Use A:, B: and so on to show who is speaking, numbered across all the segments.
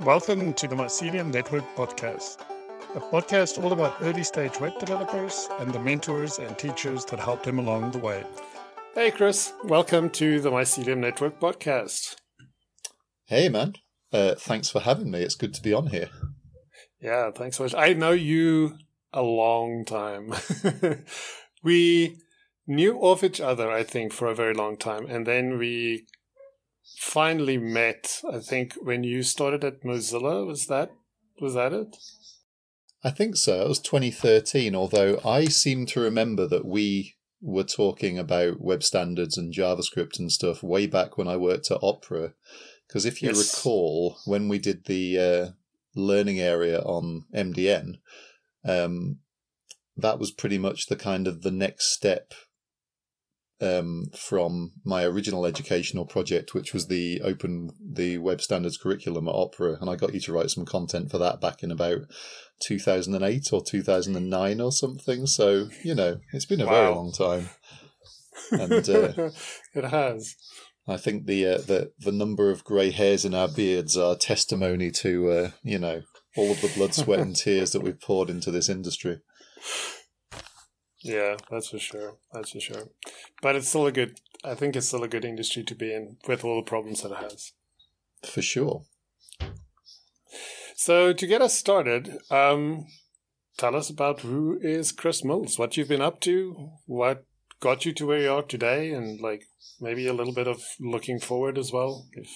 A: Welcome to the Mycelium Network podcast, a podcast all about early stage web developers and the mentors and teachers that help them along the way.
B: Hey, Chris. Welcome to the Mycelium Network podcast.
C: Hey, man. Uh, thanks for having me. It's good to be on here.
B: Yeah, thanks so much. I know you a long time. we knew of each other, I think, for a very long time. And then we finally met, I think, when you started at Mozilla. Was that was that it?
C: I think so. It was 2013, although I seem to remember that we were talking about web standards and JavaScript and stuff way back when I worked at Opera. Because if you yes. recall, when we did the uh, learning area on MDN, um, that was pretty much the kind of the next step um, from my original educational project, which was the open the web standards curriculum at Opera, and I got you to write some content for that back in about 2008 or 2009 or something. So you know, it's been a wow. very long time,
B: and uh, it has.
C: I think the uh, the the number of grey hairs in our beards are testimony to uh, you know all of the blood, sweat, and tears that we've poured into this industry.
B: Yeah, that's for sure. That's for sure. But it's still a good. I think it's still a good industry to be in with all the problems that it has.
C: For sure.
B: So to get us started, um, tell us about who is Chris Mills, what you've been up to, what got you to where you are today, and like maybe a little bit of looking forward as well. If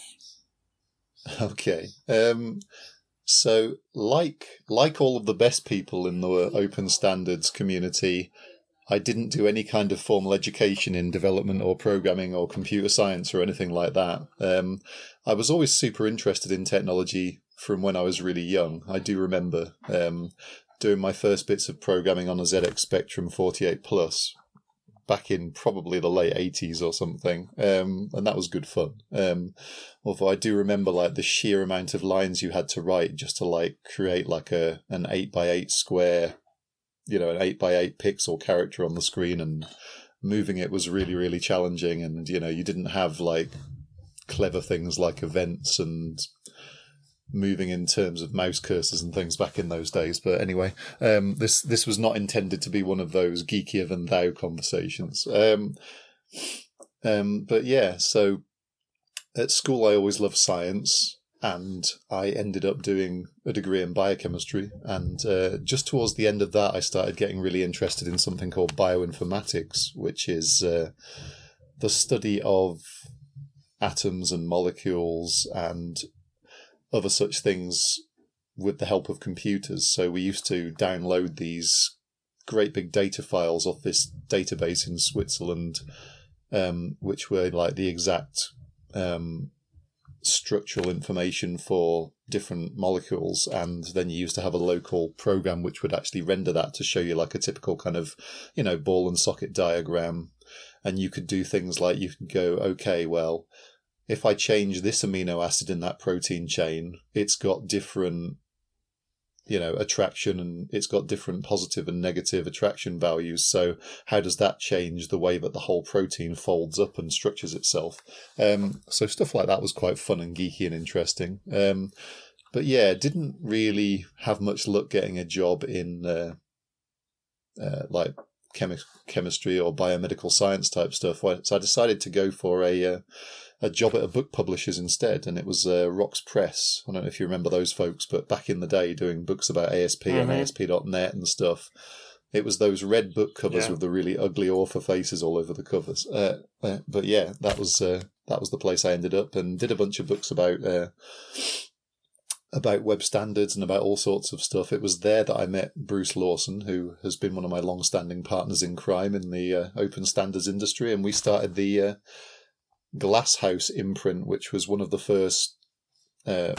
C: okay, um, so like like all of the best people in the open standards community, I didn't do any kind of formal education in development or programming or computer science or anything like that. Um, I was always super interested in technology from when I was really young. I do remember um, doing my first bits of programming on a ZX Spectrum 48 Plus back in probably the late 80s or something. Um, and that was good fun. Um, although I do remember like the sheer amount of lines you had to write just to like create like a an 8 by 8 square you know an eight by eight pixel character on the screen and moving it was really really challenging. And you know you didn't have like clever things like events and moving in terms of mouse cursors and things back in those days. But anyway um, this this was not intended to be one of those geekier than thou conversations. Um, um, but yeah so at school i always loved science and I ended up doing a degree in biochemistry. And uh, just towards the end of that, I started getting really interested in something called bioinformatics, which is uh, the study of atoms and molecules and other such things with the help of computers. So we used to download these great big data files off this database in Switzerland, um, which were like the exact um, structural information for different molecules and then you used to have a local program which would actually render that to show you like a typical kind of you know ball and socket diagram. And you could do things like you could go okay well if i change this amino acid in that protein chain it's got different you know attraction and it's got different positive and negative attraction values. So how does that change the way that the whole protein folds up and structures itself? Um, so stuff like that was quite fun and geeky and interesting. Um, but yeah didn't really have much luck getting a job in uh, uh, like chemi- chemistry or biomedical science type stuff. So i decided to go for a uh, a job at a book publisher's instead, and it was uh, Wrox Press. I don't know if you remember those folks, but back in the day, doing books about ASP mm-hmm. and ASP.NET and stuff, it was those red book covers yeah. with the really ugly author faces all over the covers. Uh, uh, but yeah, that was uh, that was the place I ended up, and did a bunch of books about uh, about web standards and about all sorts of stuff. It was there that I met Bruce Lawson, who has been one of my long-standing partners in crime in the uh, open standards industry, and we started the uh, glasshaus imprint, which was one of the first uh,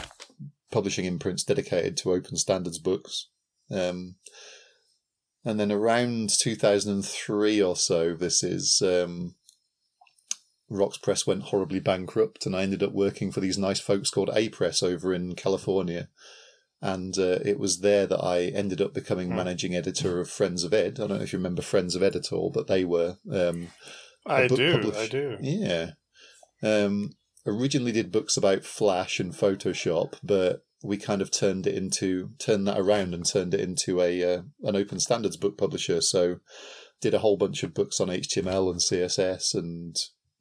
C: publishing imprints dedicated to open standards books. Um, and then around 2003 or so, this is um, Wrox Press went horribly bankrupt, and I ended up working for these nice folks called Apress over in California. And uh, it was there that I ended up becoming hmm. managing editor of Friends of Ed. I don't know if you remember Friends of Ed at all, but they were. Um,
B: I do. I do.
C: Yeah. Um, originally did books about Flash and Photoshop, but we kind of turned it into turned that around and turned it into a uh, an open standards book publisher. So did a whole bunch of books on HTML and CSS and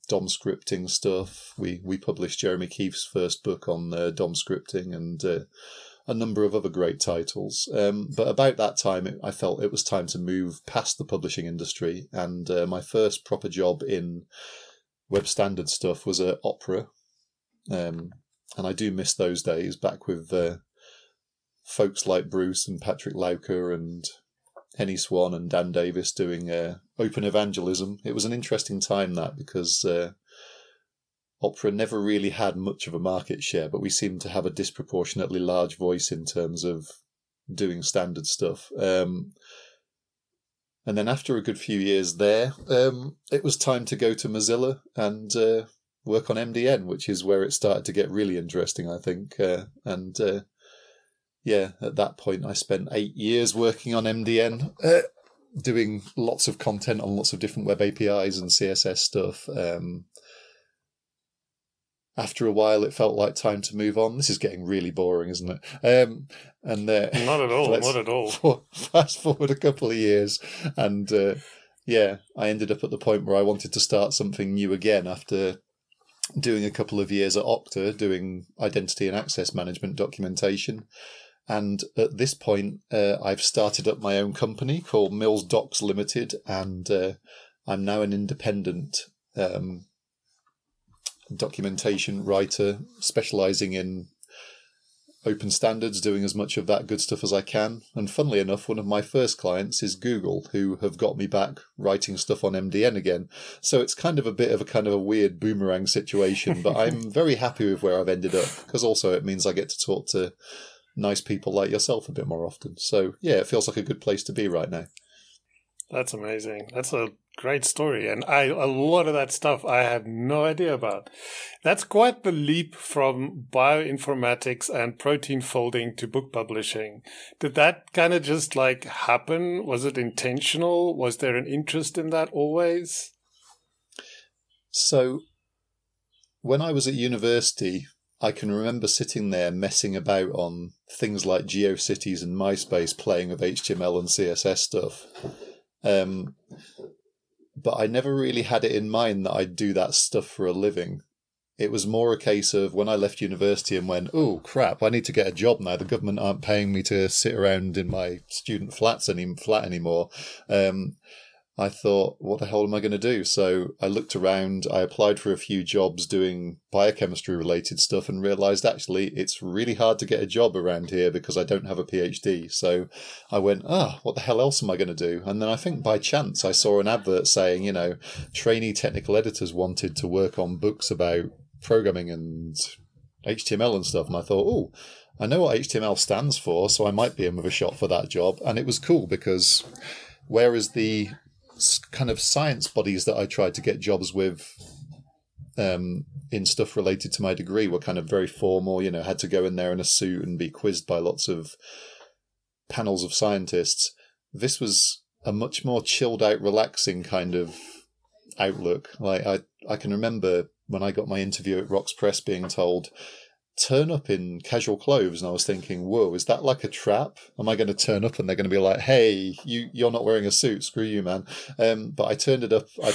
C: DOM scripting stuff. We we published Jeremy Keith's first book on uh, DOM scripting and uh, a number of other great titles. Um, but about that time, it, I felt it was time to move past the publishing industry, and uh, my first proper job in web standard stuff was at Opera. Um, and I do miss those days back with uh, folks like Bruce and Patrick Lauke and Henny Swan and Dan Davis doing uh, open evangelism. It was an interesting time that because uh, opera never really had much of a market share, but we seemed to have a disproportionately large voice in terms of doing standard stuff. Um, and then after a good few years there, um, it was time to go to Mozilla and uh, work on MDN, which is where it started to get really interesting, I think. Uh, and uh, yeah, at that point, I spent eight years working on MDN, uh, doing lots of content on lots of different web APIs and CSS stuff. Um, after a while, it felt like time to move on. This is getting really boring, isn't it? Um, and uh,
B: not at all, not at all.
C: Fast forward a couple of years, and uh, yeah, I ended up at the point where I wanted to start something new again after doing a couple of years at Okta, doing identity and access management documentation. And at this point, uh, I've started up my own company called Mills Docs Limited, and uh, I'm now an independent um, documentation writer specializing in open standards, doing as much of that good stuff as I can. And funnily enough, one of my first clients is Google, who have got me back writing stuff on MDN again. So it's kind of a bit of a kind of a weird boomerang situation, but I'm very happy with where I've ended up because also it means I get to talk to nice people like yourself a bit more often. So yeah, it feels like a good place to be right now.
B: That's amazing. That's a great story. And I, a lot of that stuff I had no idea about. That's quite the leap from bioinformatics and protein folding to book publishing. Did that kind of just like happen? Was it intentional? Was there an interest in that always?
C: So, when I was at university, I can remember sitting there messing about on things like GeoCities and MySpace, playing with HTML and CSS stuff. Um, but I never really had it in mind that I'd do that stuff for a living. It was more a case of when I left university and went, oh crap, I need to get a job now. The government aren't paying me to sit around in my student flats any flat anymore. Um, I thought, what the hell am I going to do? So I looked around, I applied for a few jobs doing biochemistry related stuff and realized actually it's really hard to get a job around here because I don't have a PhD. So I went, ah, what the hell else am I going to do? And then I think by chance I saw an advert saying, you know, trainee technical editors wanted to work on books about programming and HTML and stuff. And I thought, oh, I know what HTML stands for, so I might be in with a shot for that job. And it was cool because whereas the kind of science bodies that I tried to get jobs with um, in stuff related to my degree were kind of very formal, you know, had to go in there in a suit and be quizzed by lots of panels of scientists. This was a much more chilled out, relaxing kind of outlook. Like I, I can remember when I got my interview at Wrox Press being told, turn up in casual clothes and I was thinking, whoa, is that like a trap? Am I going to turn up and they're going to be like, hey, you you're not wearing a suit, screw you, man. Um, but I turned it up. I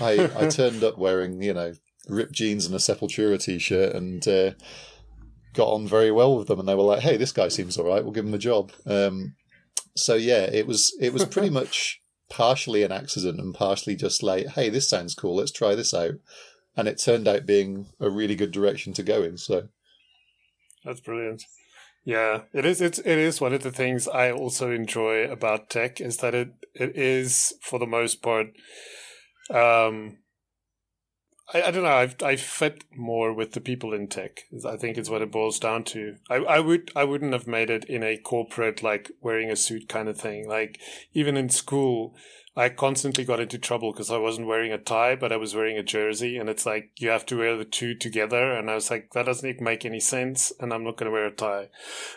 C: I, I turned up wearing you know ripped jeans and a Sepultura t-shirt and uh, got on very well with them. And they were like, hey, this guy seems all right. We'll give him a job. Um, so yeah, it was it was pretty much partially an accident and partially just like, hey, this sounds cool. Let's try this out. And it turned out being a really good direction to go in. So
B: that's brilliant. Yeah, it is. It's it is one of the things I also enjoy about tech is that it it is for the most part. Um, I, I don't know. I've I fit more with the people in tech. I think it's what it boils down to. I I would I wouldn't have made it in a corporate like wearing a suit kind of thing. Like even in school, I constantly got into trouble because I wasn't wearing a tie, but I was wearing a jersey. And it's like, you have to wear the two together. And I was like, that doesn't make any sense. And I'm not going to wear a tie.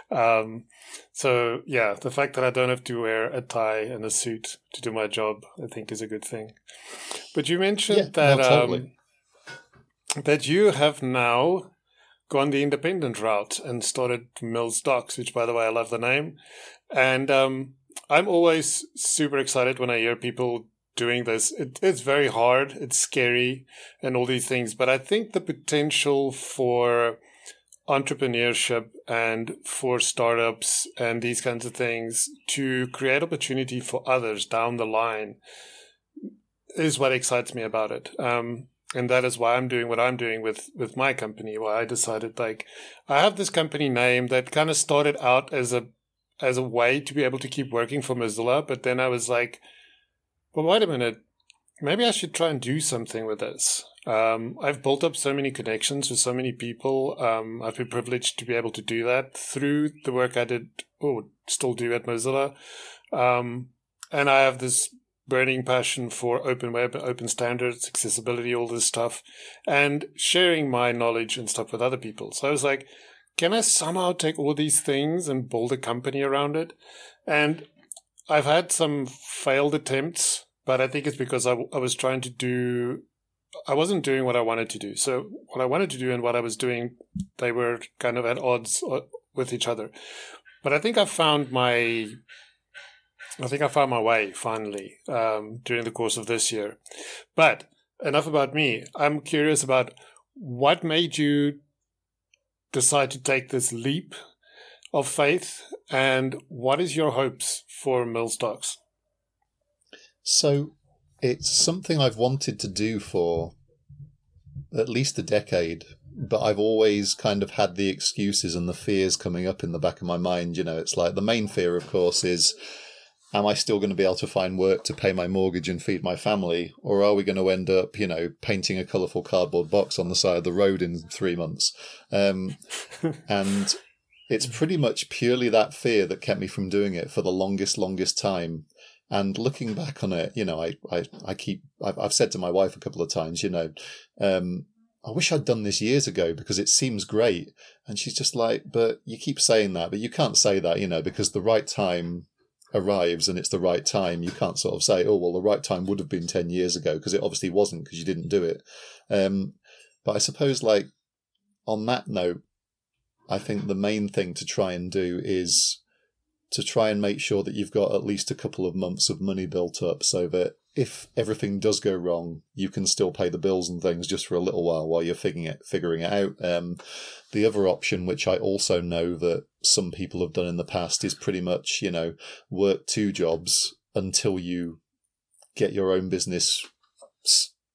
B: Um, so yeah, the fact that I don't have to wear a tie and a suit to do my job, I think is a good thing. But you mentioned yeah, that, no, totally. um, that you have now gone the independent route and started Mills Docs, which, by the way, I love the name. And um, I'm always super excited when I hear people doing this. It, it's very hard, it's scary, and all these things. But I think the potential for entrepreneurship and for startups and these kinds of things to create opportunity for others down the line is what excites me about it. Um, and that is why I'm doing what I'm doing with with my company. Why I decided like I have this company name that kind of started out as a as a way to be able to keep working for Mozilla, but then I was like, well, wait a minute, maybe I should try and do something with this. Um, I've built up so many connections with so many people. Um, I've been privileged to be able to do that through the work I did, or still do at Mozilla. Um, and I have this burning passion for open web, open standards, accessibility, all this stuff, and sharing my knowledge and stuff with other people. So I was like, can I somehow take all these things and build a company around it? And I've had some failed attempts, but I think it's because I, I was trying to do, I wasn't doing what I wanted to do. So what I wanted to do and what I was doing, they were kind of at odds uh, with each other. But I think I found my I think I found my way finally um, during the course of this year. But enough about me. I'm curious about what made you decide to take this leap of faith and what is your hopes for Mills Docs?
C: So it's something I've wanted to do for at least a decade, but I've always kind of had the excuses and the fears coming up in the back of my mind. You know, it's like the main fear, of course, is am I still going to be able to find work to pay my mortgage and feed my family? Or are we going to end up, you know, painting a colourful cardboard box on the side of the road in three months? Um, and it's pretty much purely that fear that kept me from doing it for the longest, longest time. And looking back on it, you know, I, I, I keep, I've, I've said to my wife a couple of times, you know, um, I wish I'd done this years ago because it seems great. And she's just like, but you keep saying that, but you can't say that, you know, because the right time arrives and it's the right time, you can't sort of say, oh, well, the right time would have been 10 years ago because it obviously wasn't because you didn't do it. Um, but I suppose, like, on that note, I think the main thing to try and do is to try and make sure that you've got at least a couple of months of money built up so that if everything does go wrong, you can still pay the bills and things just for a little while while you're figuring it figuring it out. Um, the other option, which I also know that some people have done in the past, is pretty much you know work two jobs until you get your own business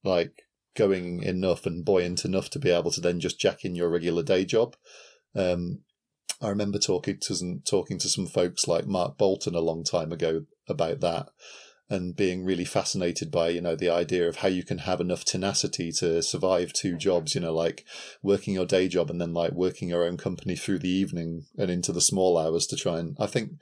C: like going enough and buoyant enough to be able to then just jack in your regular day job. Um, I remember talking to some, talking to some folks like Mark Boulton a long time ago about that and being really fascinated by you know the idea of how you can have enough tenacity to survive two jobs you know like working your day job and then like working your own company through the evening and into the small hours to try and i think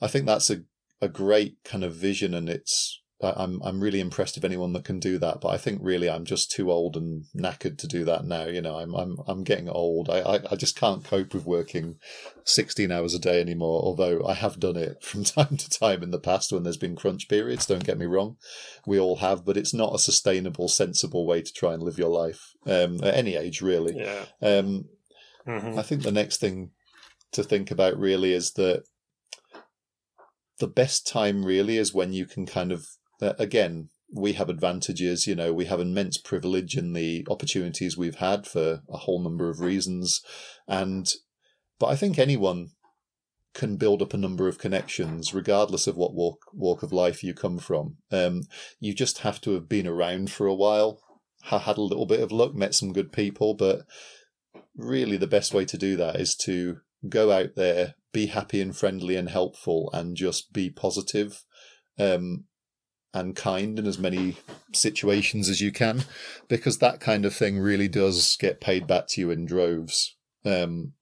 C: i think that's a a great kind of vision and it's I'm I'm really impressed of anyone that can do that, but I think really I'm just too old and knackered to do that now. You know, I'm I'm I'm getting old. I, I, I just can't cope with working sixteen hours a day anymore. Although I have done it from time to time in the past when there's been crunch periods. Don't get me wrong, we all have, but it's not a sustainable, sensible way to try and live your life um, at any age, really.
B: Yeah.
C: Um, mm-hmm. I think the next thing to think about really is that the best time really is when you can kind of uh, again, we have advantages. You know, we have immense privilege in the opportunities we've had for a whole number of reasons, and but I think anyone can build up a number of connections, regardless of what walk walk of life you come from. Um, you just have to have been around for a while, had a little bit of luck, met some good people, but really the best way to do that is to go out there, be happy and friendly and helpful, and just be positive. Um, and kind in as many situations as you can, because that kind of thing really does get paid back to you in droves. Um,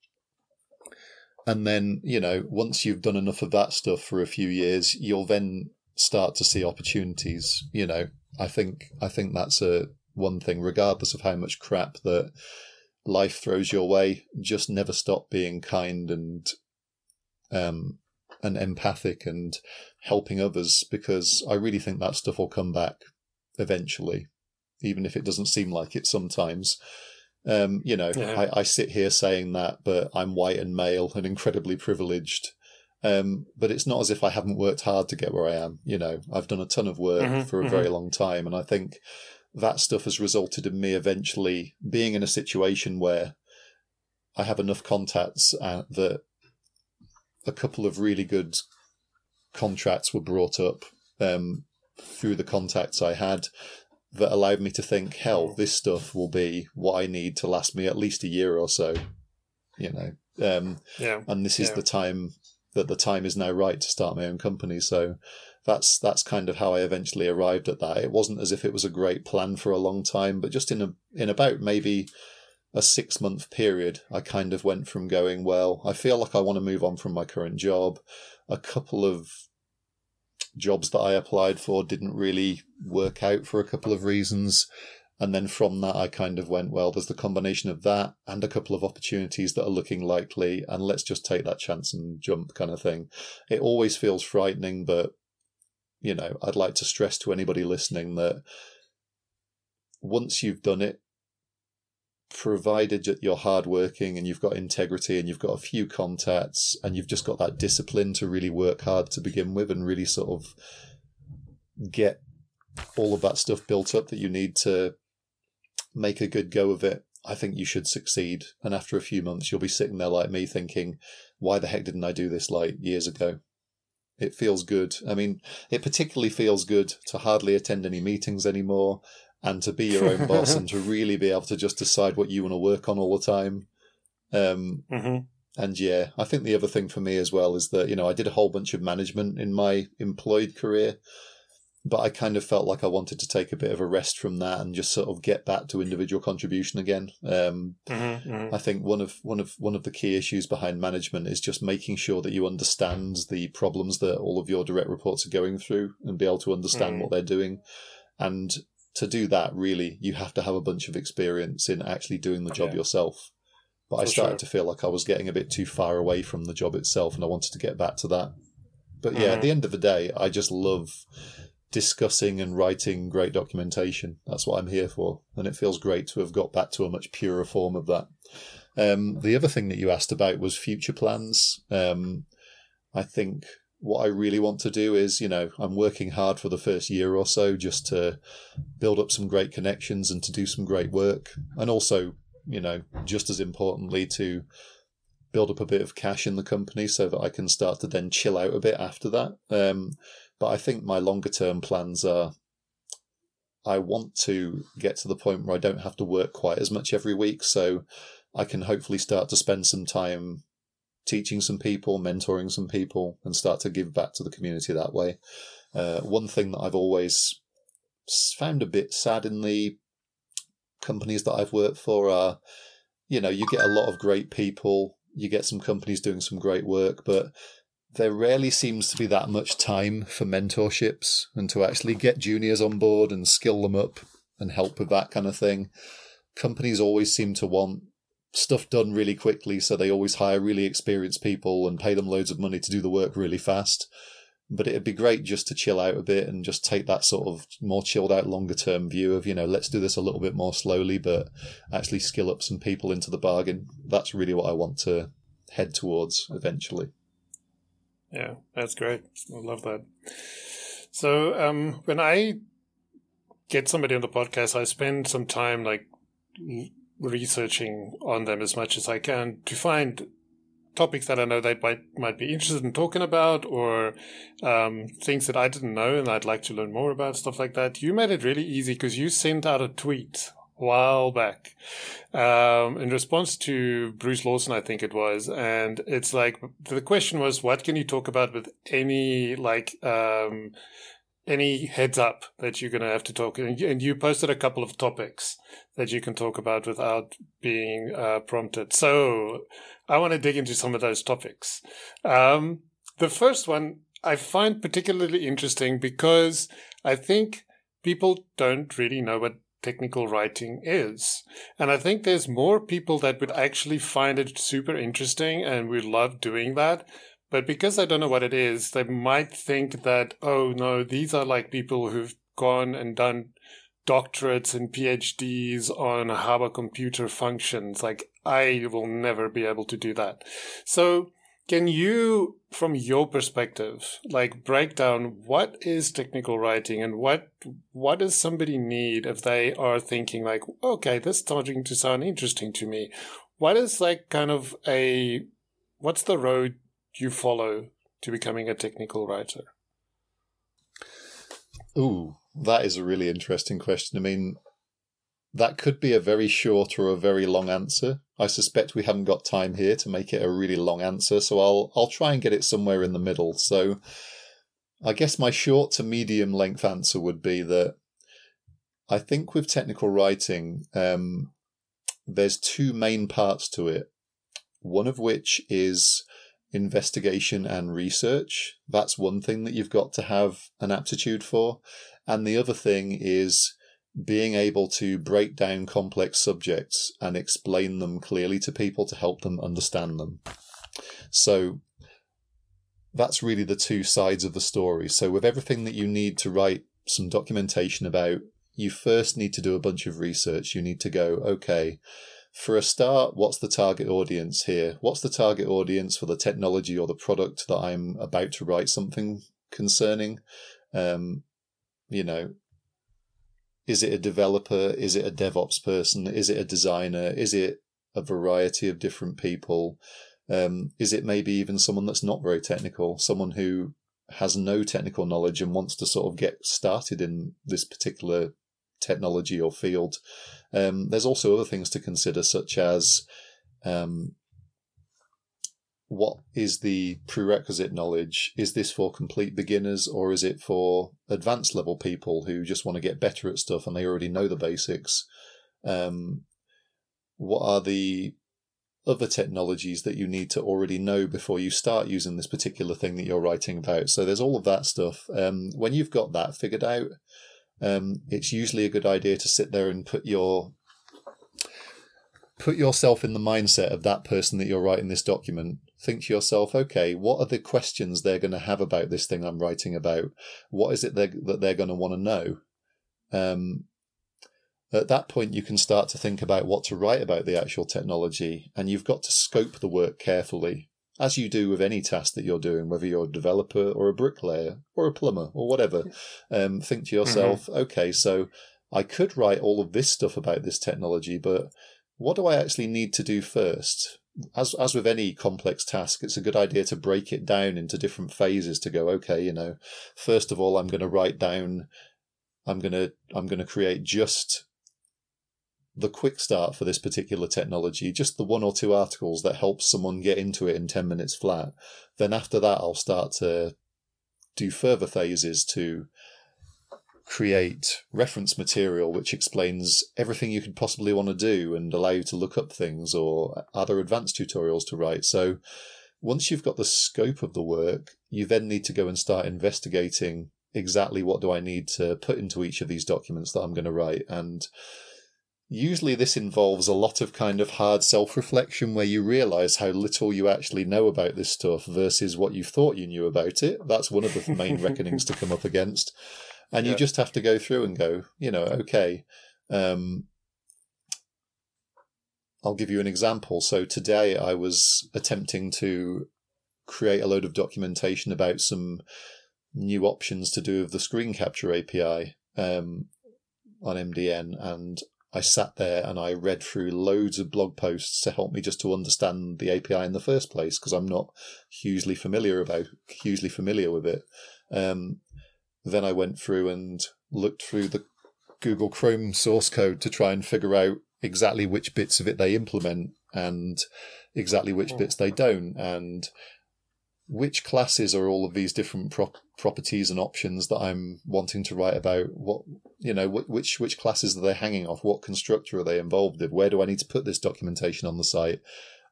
C: and then, you know, once you've done enough of that stuff for a few years, you'll then start to see opportunities. You know, I think I think that's a one thing, regardless of how much crap that life throws your way, just never stop being kind and um and empathic and helping others because I really think that stuff will come back eventually, even if it doesn't seem like it sometimes. Um, you know,
B: Yeah.
C: I, I sit here saying that, but I'm white and male and incredibly privileged. Um, but it's not as if I haven't worked hard to get where I am. You know, I've done a ton of work
B: Mhm,
C: for a very long time, and I think that stuff has resulted in me eventually being in a situation where I have enough contacts uh, that a couple of really good contracts were brought up um, through the contacts I had that allowed me to think, hell, this stuff will be what I need to last me at least a year or so. You know, um,
B: Yeah.
C: and this is
B: Yeah.
C: the time that the time is now right to start my own company. So that's that's kind of how I eventually arrived at that. It wasn't as if it was a great plan for a long time, but just in a in about maybe a six month period, I kind of went from going, well, I feel like I want to move on from my current job. A couple of jobs that I applied for didn't really work out for a couple of reasons. And then from that, I kind of went, well, there's the combination of that and a couple of opportunities that are looking likely, and let's just take that chance and jump kind of thing. It always feels frightening, but, you know, I'd like to stress to anybody listening that once you've done it, provided that you're hardworking and you've got integrity and you've got a few contacts and you've just got that discipline to really work hard to begin with and really sort of get all of that stuff built up that you need to make a good go of it, I think you should succeed. And after a few months, you'll be sitting there like me thinking, why the heck didn't I do this like years ago? It feels good. I mean, it particularly feels good to hardly attend any meetings anymore and to be your own boss and to really be able to just decide what you want to work on all the time. Um,
B: hmm
C: and yeah, I think the other thing for me as well is that, you know, I did a whole bunch of management in my employed career, but I kind of felt like I wanted to take a bit of a rest from that and just sort of get back to individual contribution again. Um,
B: hmm hmm
C: I think one of one of one of the key issues behind management is just making sure that you understand the problems that all of your direct reports are going through and be able to understand
B: Mm.
C: what they're doing. And to do that, really, you have to have a bunch of experience in actually doing the job
B: Yeah.
C: yourself. But I started
B: sure.
C: to feel like I was getting a bit too far away from the job itself, and I wanted to get back to that. But yeah, at
B: Mhm.
C: the end of the day, I just love discussing and writing great documentation. That's what I'm here for, and it feels great to have got back to a much purer form of that. Um, the other thing that you asked about was future plans. Um, I think what I really want to do is, you know, I'm working hard for the first year or so just to build up some great connections and to do some great work. And also, you know, just as importantly, to build up a bit of cash in the company so that I can start to then chill out a bit after that. Um, but I think my longer term plans are I want to get to the point where I don't have to work quite as much every week. So I can hopefully start to spend some time teaching some people, mentoring some people, and start to give back to the community that way. Uh, one thing that I've always found a bit sad in the companies that I've worked for are, you know, you get a lot of great people, you get some companies doing some great work, but there rarely seems to be that much time for mentorships and to actually get juniors on board and skill them up and help with that kind of thing. Companies always seem to want stuff done really quickly, so they always hire really experienced people and pay them loads of money to do the work really fast. But it'd be great just to chill out a bit and just take that sort of more chilled out, longer term view of, you know, let's do this a little bit more slowly, but actually skill up some people into the bargain. That's really what I want to head towards eventually.
B: Yeah, that's great. I love that. So, um, when I get somebody on the podcast, I spend some time like researching on them as much as I can to find topics that I know they might might be interested in talking about, or um, things that I didn't know and I'd like to learn more about, stuff like that. You made it really easy because you sent out a tweet a while back um, in response to Bruce Lawson, I think it was, and it's like the question was, what can you talk about with any like um, any heads up that you're going to have to talk? And you, posted a couple of topics that you can talk about without being uh, prompted. So I want to dig into some of those topics. Um, the first one I find particularly interesting because I think people don't really know what technical writing is. And I think there's more people that would actually find it super interesting and would love doing that. But because I don't know what it is, they might think that, oh no, these are like people who've gone and done doctorates and PhDs on how a computer functions. Like, I will never be able to do that. So, can you, from your perspective, like break down what is technical writing and what what does somebody need if they are thinking like, okay, this is starting to sound interesting to me. What is like kind of a what's the road you follow to becoming a technical writer?
C: Ooh, that is a really interesting question. I mean, that could be a very short or a very long answer. I suspect we haven't got time here to make it a really long answer, so I'll I'll try and get it somewhere in the middle. So I guess my short to medium length answer would be that I think with technical writing, um, there's two main parts to it. One of which is investigation and research. That's one thing that you've got to have an aptitude for. And the other thing is being able to break down complex subjects and explain them clearly to people to help them understand them. So that's really the two sides of the story. So, with everything that you need to write some documentation about, you first need to do a bunch of research. You need to go, okay, for a start, what's the target audience here? What's the target audience for the technology or the product that I'm about to write something concerning? Um, you know, is it a developer? Is it a DevOps person? Is it a designer? Is it a variety of different people? Um, is it maybe even someone that's not very technical, someone who has no technical knowledge and wants to sort of get started in this particular technology or field? Um, there's also other things to consider, such as um, what is the prerequisite knowledge? Is this for complete beginners or is it for advanced level people who just want to get better at stuff and they already know the basics? Um, what are the other technologies that you need to already know before you start using this particular thing that you're writing about? So there's all of that stuff. Um, when you've got that figured out, um, it's usually a good idea to sit there and put your put yourself in the mindset of that person that you're writing this document think to yourself, okay, what are the questions they're going to have about this thing I'm writing about? What is it they're, that they're going to want to know? Um, at that point, you can start to think about what to write about the actual technology, and you've got to scope the work carefully, as you do with any task that you're doing, whether you're a developer or a bricklayer or a plumber or whatever. Um, think to yourself, mm-hmm. okay, so I could write all of this stuff about this technology, but what do I actually need to do first? as as with any complex task, it's a good idea to break it down into different phases to go, okay, you know, first of all, I'm going to write down, I'm going to, I'm going to create just the quick start for this particular technology, just the one or two articles that help someone get into it in 10 minutes flat. Then after that, I'll start to do further phases to create reference material which explains everything you could possibly want to do and allow you to look up things or other advanced tutorials to write. So once you've got the scope of the work, you then need to go and start investigating exactly what do I need to put into each of these documents that I'm going to write. And usually this involves a lot of kind of hard self reflection where you realize how little you actually know about this stuff versus what you thought you knew about it. That's one of the main reckonings to come up against and you just have to go through and go, you know, okay. Um, I'll give you an example. So today I was attempting to create a load of documentation about some new options to do with the screen capture API um, on MDN, and I sat there and I read through loads of blog posts to help me just to understand the API in the first place because I'm not hugely familiar about hugely familiar with it. Um, then I went through and looked through the Google Chrome source code to try and figure out exactly which bits of it they implement and exactly which bits they don't and which classes are all of these different properties and options that I'm wanting to write about what you know which which classes are they hanging off? What constructor are they involved in? Where do I need to put this documentation on the site?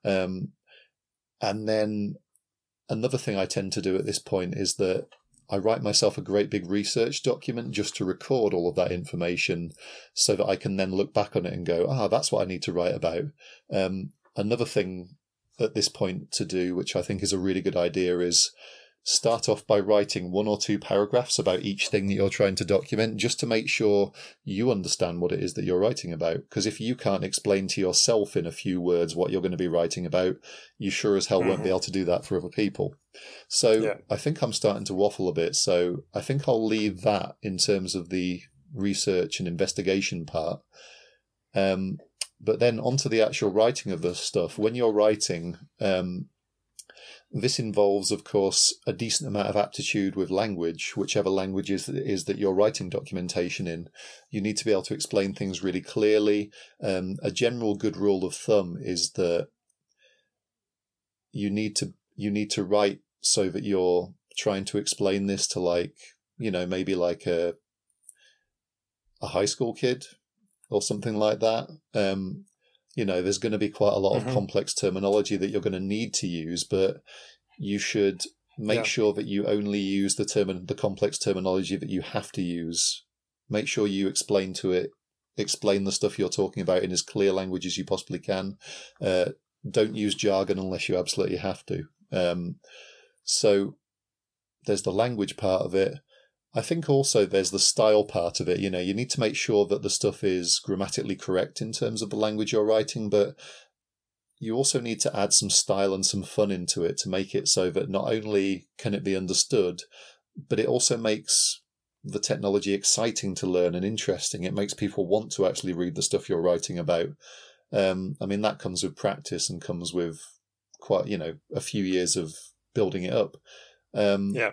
C: Um, and then another thing I tend to do at this point is that I write myself a great big research document just to record all of that information so that I can then look back on it and go, ah, that's what I need to write about. Um, another thing at this point to do, which I think is a really good idea, is start off by writing one or two paragraphs about each thing that you're trying to document just to make sure you understand what it is that you're writing about. Because if you can't explain to yourself in a few words what you're going to be writing about, you sure as hell mm-hmm. won't be mm-hmm. able to do that for other people. So yeah. I think I'm starting to waffle a bit. So I think I'll leave that in terms of the research and investigation part. Um, but then onto the actual writing of the stuff. When you're writing, um, this involves, of course, a decent amount of aptitude with language, whichever language is, is that you're writing documentation in. You need to be able to explain things really clearly. Um, a general good rule of thumb is that you need to you need to write so that you're trying to explain this to like you know maybe like a a high school kid or something like that. Um, you know, there's going to be quite a lot mm-hmm. of complex terminology that you're going to need to use, but you should make yeah. sure that you only use the term the complex terminology that you have to use. Make sure you explain to it, explain the stuff you're talking about in as clear language as you possibly can. Uh, don't use jargon unless you absolutely have to. Um, so there's the language part of it. I think also there's the style part of it. You know, you need to make sure that the stuff is grammatically correct in terms of the language you're writing, but you also need to add some style and some fun into it to make it so that not only can it be understood, but it also makes the technology exciting to learn and interesting. It makes people want to actually read the stuff you're writing about. Um, I mean, that comes with practice and comes with quite, you know, a few years of building it up. Um,
B: yeah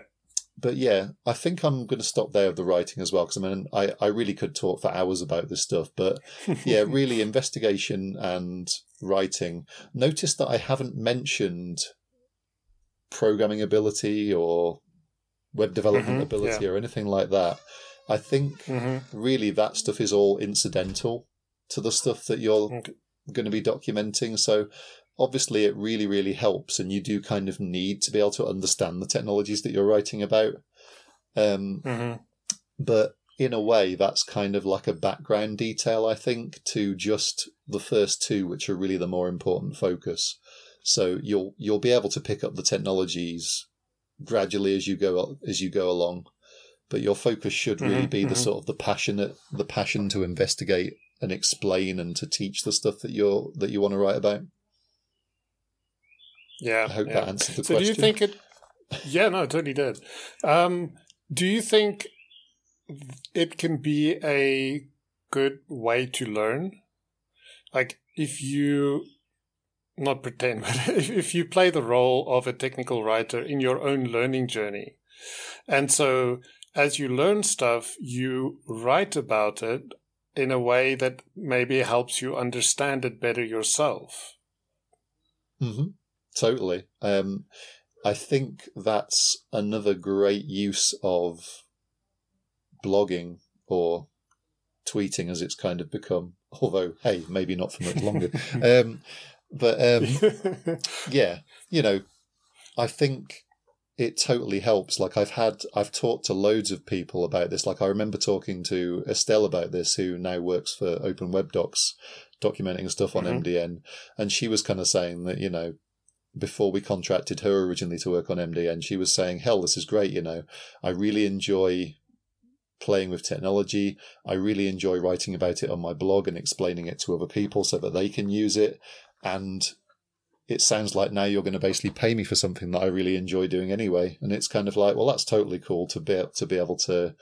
C: but yeah, I think I'm going to stop there with the writing as well because I mean, I, I really could talk for hours about this stuff. But yeah, really, investigation and writing. Notice that I haven't mentioned programming ability or web development mm-hmm, ability yeah. or anything like that. I think mm-hmm. really that stuff is all incidental to the stuff that you're going to be documenting. So obviously it really, really helps, and you do kind of need to be able to understand the technologies that you're writing about. Um, mm-hmm. But in a way, that's kind of like a background detail, I think, to just the first two, which are really the more important focus. So you'll you'll be able to pick up the technologies gradually as you go as you go along, but your focus should really mm-hmm, be the mm-hmm. sort of the passionate the passion to investigate and explain and to teach the stuff that you're that you want to write about.
B: Yeah.
C: I hope
B: yeah.
C: that answered the
B: so
C: question.
B: do you think it? Yeah, no, it totally did. Um, do you think it can be a good way to learn? Like, if you not pretend, but if you play the role of a technical writer in your own learning journey, and so as you learn stuff, you write about it in a way that maybe helps you understand it better yourself.
C: Mm-hmm. Totally. Um, I think that's another great use of blogging or tweeting as it's kind of become. Although, hey, maybe not for much longer. um, but um, yeah, you know, I think it totally helps. Like I've had, I've talked to loads of people about this. Like I remember talking to Estelle about this, who now works for Open Web Docs, documenting stuff on mm-hmm. MDN, and she was kind of saying that you know before we contracted her originally to work on MDN, she was saying, Hell, this is great, you know. I really enjoy playing with technology. I really enjoy writing about it on my blog and explaining it to other people so that they can use it. And it sounds like now you're going to basically pay me for something that I really enjoy doing anyway. And it's kind of like, well, that's totally cool to be to be able to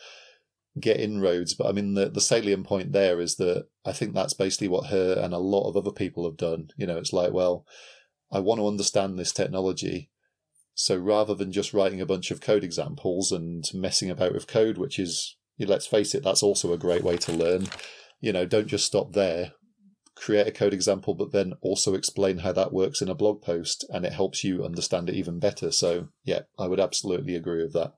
C: get inroads. But I mean, the the salient point there is that I think that's basically what her and a lot of other people have done. You know, it's like, well, I want to understand this technology. So rather than just writing a bunch of code examples and messing about with code, which is, let's face it, that's also a great way to learn, you know, don't just stop there. Create a code example, but then also explain how that works in a blog post and it helps you understand it even better. So, yeah, I would absolutely agree with that.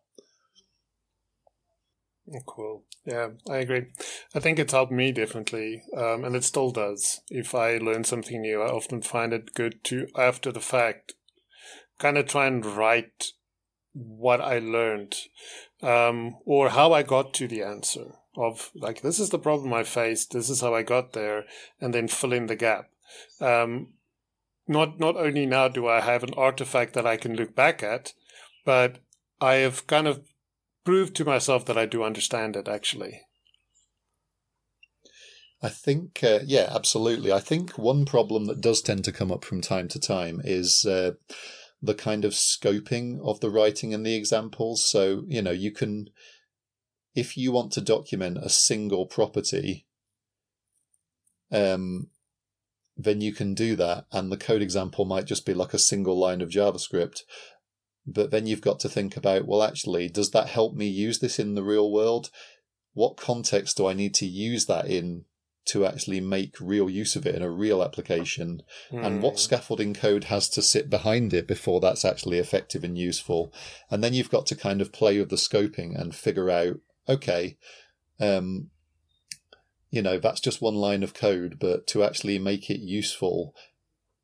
B: Cool. Yeah, I agree. I think it's helped me differently, um, and it still does. If I learn something new, I often find it good to, after the fact, kind of try and write what I learned um, or how I got to the answer of like, this is the problem I faced, this is how I got there, and then fill in the gap. Um, not not only now do I have an artifact that I can look back at, but I have kind of proved to myself that I do understand it actually.
C: I think, uh, yeah, absolutely. I think one problem that does tend to come up from time to time is uh, the kind of scoping of the writing and the examples. So, you know, you can, if you want to document a single property, um, then you can do that. And the code example might just be like a single line of JavaScript. But then you've got to think about, well, actually, does that help me use this in the real world? What context do I need to use that in to actually make real use of it in a real application? Mm. And what hmm. scaffolding code has to sit behind it before that's actually effective and useful? And then you've got to kind of play with the scoping and figure out, okay, um, you know, that's just one line of code, but to actually make it useful,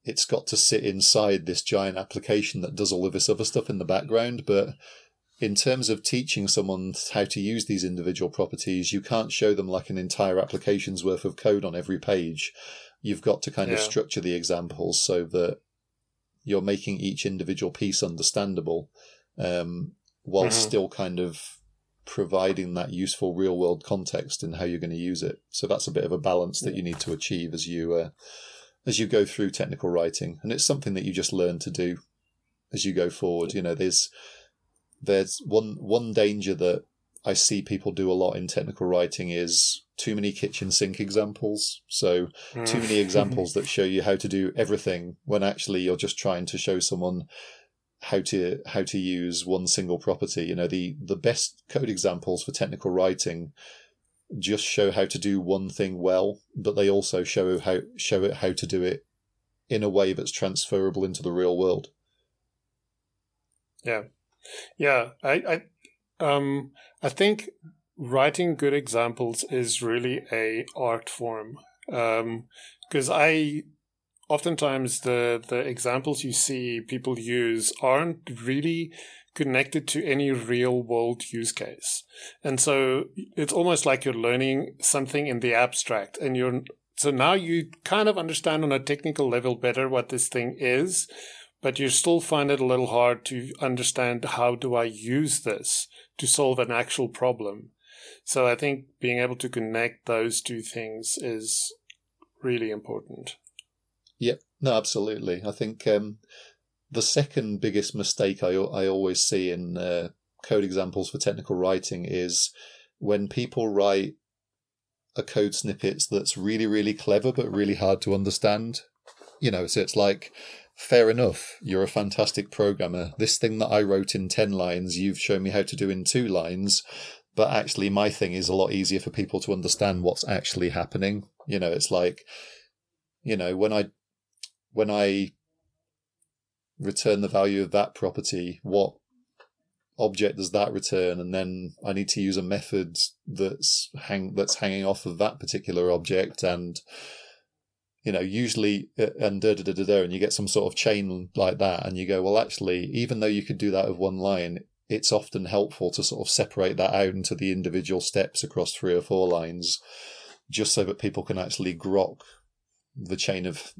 C: it's got to sit inside this giant application that does all of this other stuff in the background. But in terms of teaching someone how to use these individual properties, you can't show them like an entire application's worth of code on every page. You've got to kind yeah. of structure the examples so that you're making each individual piece understandable, um, while mm-hmm. still kind of providing that useful real world context in how you're going to use it. So that's a bit of a balance that you need to achieve as you uh, as you go through technical writing, and it's something that you just learn to do as you go forward. You know, there's there's one one danger that I see people do a lot in technical writing is too many kitchen sink examples. So too many mm. examples that show you how to do everything when actually you're just trying to show someone how to how to use one single property. You know, the the best code examples for technical writing just show how to do one thing well, but they also show how show it how to do it in a way that's transferable into the real world.
B: Yeah, yeah. I I um I think writing good examples is really a art form. Um, because I oftentimes the the examples you see people use aren't really connected to any real world use case. And so it's almost like you're learning something in the abstract and you're so now you kind of understand on a technical level better what this thing is, but you still find it a little hard to understand how do I use this to solve an actual problem. So I think being able to connect those two things is really important.
C: Yep. No, absolutely. I think um, the second biggest mistake I, I always see in uh, code examples for technical writing is when people write a code snippet that's really, really clever but really hard to understand. You know, so it's like, fair enough, you're a fantastic programmer. This thing that I wrote in 10 lines, you've shown me how to do in two lines. But actually, my thing is a lot easier for people to understand what's actually happening. You know, it's like, you know, when I when I return the value of that property, what object does that return? And then I need to use a method that's hang that's hanging off of that particular object and you know, usually uh, and da da da da da, and you get some sort of chain like that, and you go, well, actually, even though you could do that with one line, it's often helpful to sort of separate that out into the individual steps across three or four lines, just so that people can actually grok the chain of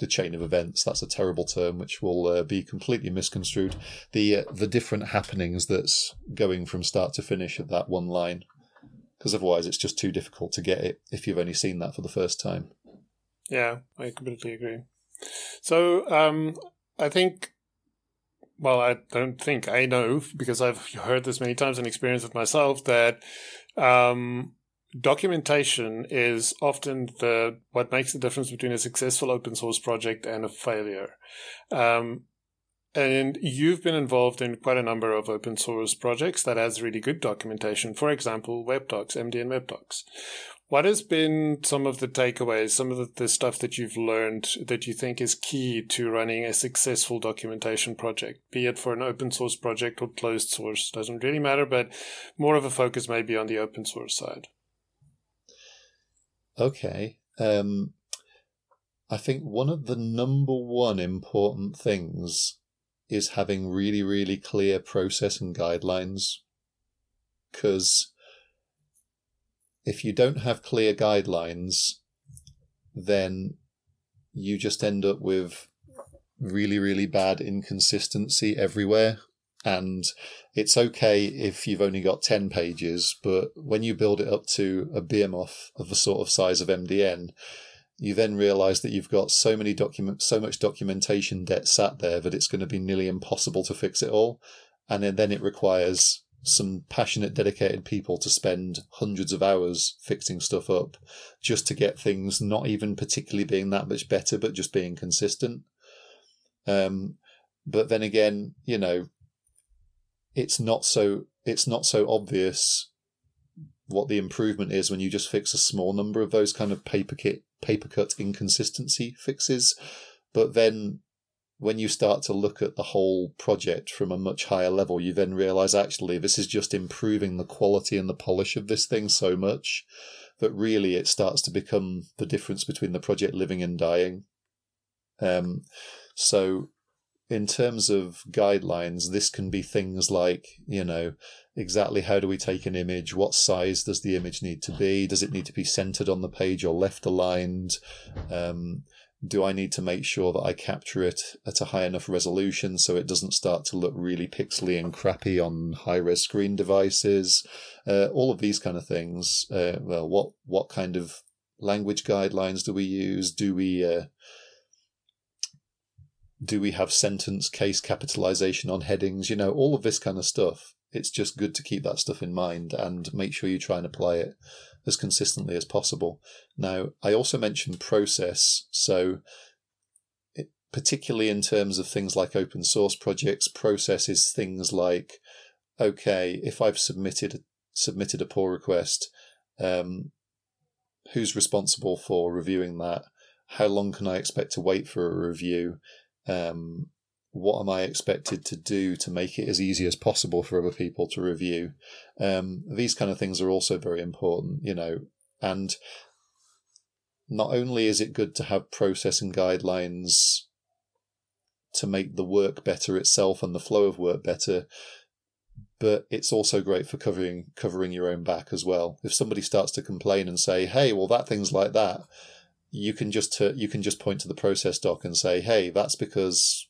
C: the chain of events. That's a terrible term, which will uh, be completely misconstrued. The uh, the different happenings that's going from start to finish at that one line, because otherwise it's just too difficult to get it if you've only seen that for the first time.
B: Yeah, I completely agree. So um, I think. Well, I don't think I know because I've heard this many times and experienced it myself that um, documentation is often the what makes the difference between a successful open source project and a failure. Um, and you've been involved in quite a number of open source projects that has really good documentation. For example, WebDocs, MDN WebDocs. What has been some of the takeaways, some of the, the, stuff that you've learned that you think is key to running a successful documentation project, be it for an open source project or closed source? Doesn't really matter, but more of a focus maybe on the open source side.
C: Okay. Um, I think one of the number one important things is having really, really clear process and guidelines. Because if you don't have clear guidelines, then you just end up with really, really bad inconsistency everywhere. And it's okay if you've only got 10 pages, but when you build it up to a behemoth of the sort of size of MDN, you then realize that you've got so many document, so much documentation debt sat there that it's going to be nearly impossible to fix it all. And then it requires some passionate, dedicated people to spend hundreds of hours fixing stuff up just to get things not even particularly being that much better, but just being consistent. Um, but then again, you know, it's not so it's not so obvious what the improvement is when you just fix a small number of those kind of paper kit paper cut inconsistency fixes. But then when you start to look at the whole project from a much higher level, you then realize actually this is just improving the quality and the polish of this thing so much that really it starts to become the difference between the project living and dying. Um, so in terms of guidelines, this can be things like, you know, exactly how do we take an image? What size does the image need to be? Does it need to be centered on the page or left aligned? Um, do I need to make sure that I capture it at a high enough resolution so it doesn't start to look really pixely and crappy on high res screen devices? Uh, all of these kind of things. Uh, well, what what kind of language guidelines do we use? Do we uh, do we have sentence case capitalization on headings? You know, all of this kind of stuff. It's just good to keep that stuff in mind and make sure you try and apply it as consistently as possible. Now, I also mentioned process. So, it, particularly in terms of things like open source projects, process is things like, okay, if I've submitted submitted a pull request, um, who's responsible for reviewing that? How long can I expect to wait for a review? Um, what am I expected to do to make it as easy as possible for other people to review? Um, these kind of things are also very important, you know, and not only is it good to have process and guidelines to make the work better itself and the flow of work better, but it's also great for covering covering your own back as well. If somebody starts to complain and say, "Hey, well that thing's like that," you can just you can just point to the process doc and say, "Hey, that's because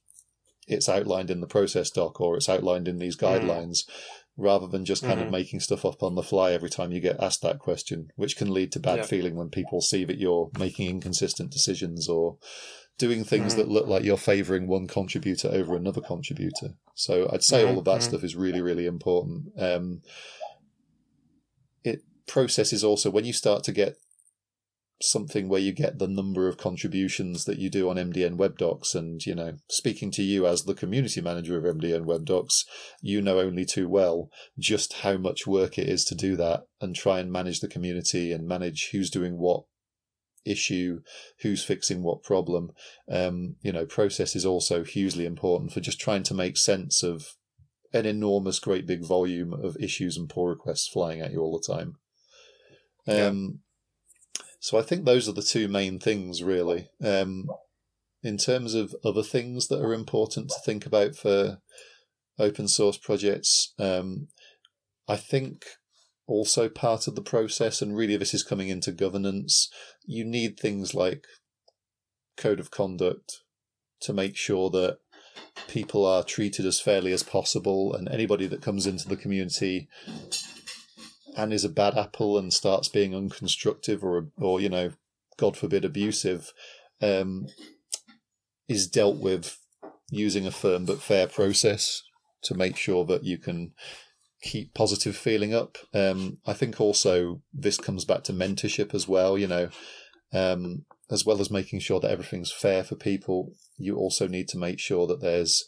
C: it's outlined in the process doc or it's outlined in these hmm. guidelines." Mm. Rather than just kind mm-hmm. of making stuff up on the fly every time you get asked that question, which can lead to bad yeah. feeling when people see that you're making inconsistent decisions or doing things mm-hmm. that look like you're favouring one contributor over another contributor. So I'd say mm-hmm. all of that mm-hmm. stuff is really, really important. Um, it process is also when you start to get something where you get the number of contributions that you do on MDN Web Docs. And, you know, speaking to you as the community manager of MDN Web Docs, you know only too well just how much work it is to do that and try and manage the community and manage who's doing what issue, who's fixing what problem. Um, you know, process is also hugely important for just trying to make sense of an enormous, great big volume of issues and pull requests flying at you all the time. Um, so I think those are the two main things, really. Um, in terms of other things that are important to think about for open source projects, um, I think also part of the process, and really this is coming into governance, you need things like code of conduct to make sure that people are treated as fairly as possible and anybody that comes into the community and is a bad apple and starts being unconstructive or or you know, God forbid, abusive, um, is dealt with using a firm but fair process to make sure that you can keep positive feeling up. Um, I think also this comes back to mentorship as well. You know, um, as well as making sure that everything's fair for people, you also need to make sure that there's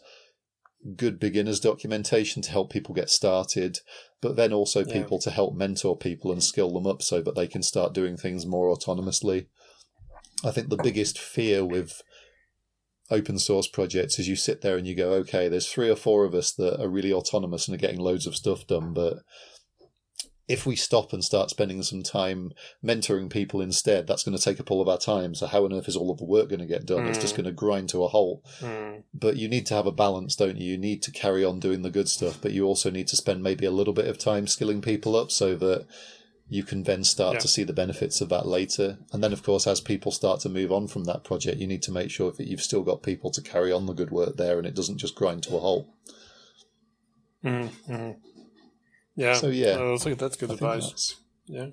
C: good beginners documentation to help people get started, but then also yeah. people to help mentor people and skill them up so that they can start doing things more autonomously. I think the biggest fear with open source projects is you sit there and you go, okay, there's three or four of us that are really autonomous and are getting loads of stuff done, but if we stop and start spending some time mentoring people instead, that's going to take up all of our time. So how on earth is all of the work going to get done? Mm. It's just mm. going to grind to a halt. Mm. But you need to have a balance, don't you? You need to carry on doing the good stuff, but you also need to spend maybe a little bit of time skilling people up so that you can then start yeah. to see the benefits of that later. And then, of course, as people start to move on from that project, you need to make sure that you've still got people to carry on the good work there and it doesn't just grind to a halt.
B: Mm-hmm. Yeah.
C: So yeah,
B: I think that's good
C: I
B: advice.
C: that's,
B: Yeah.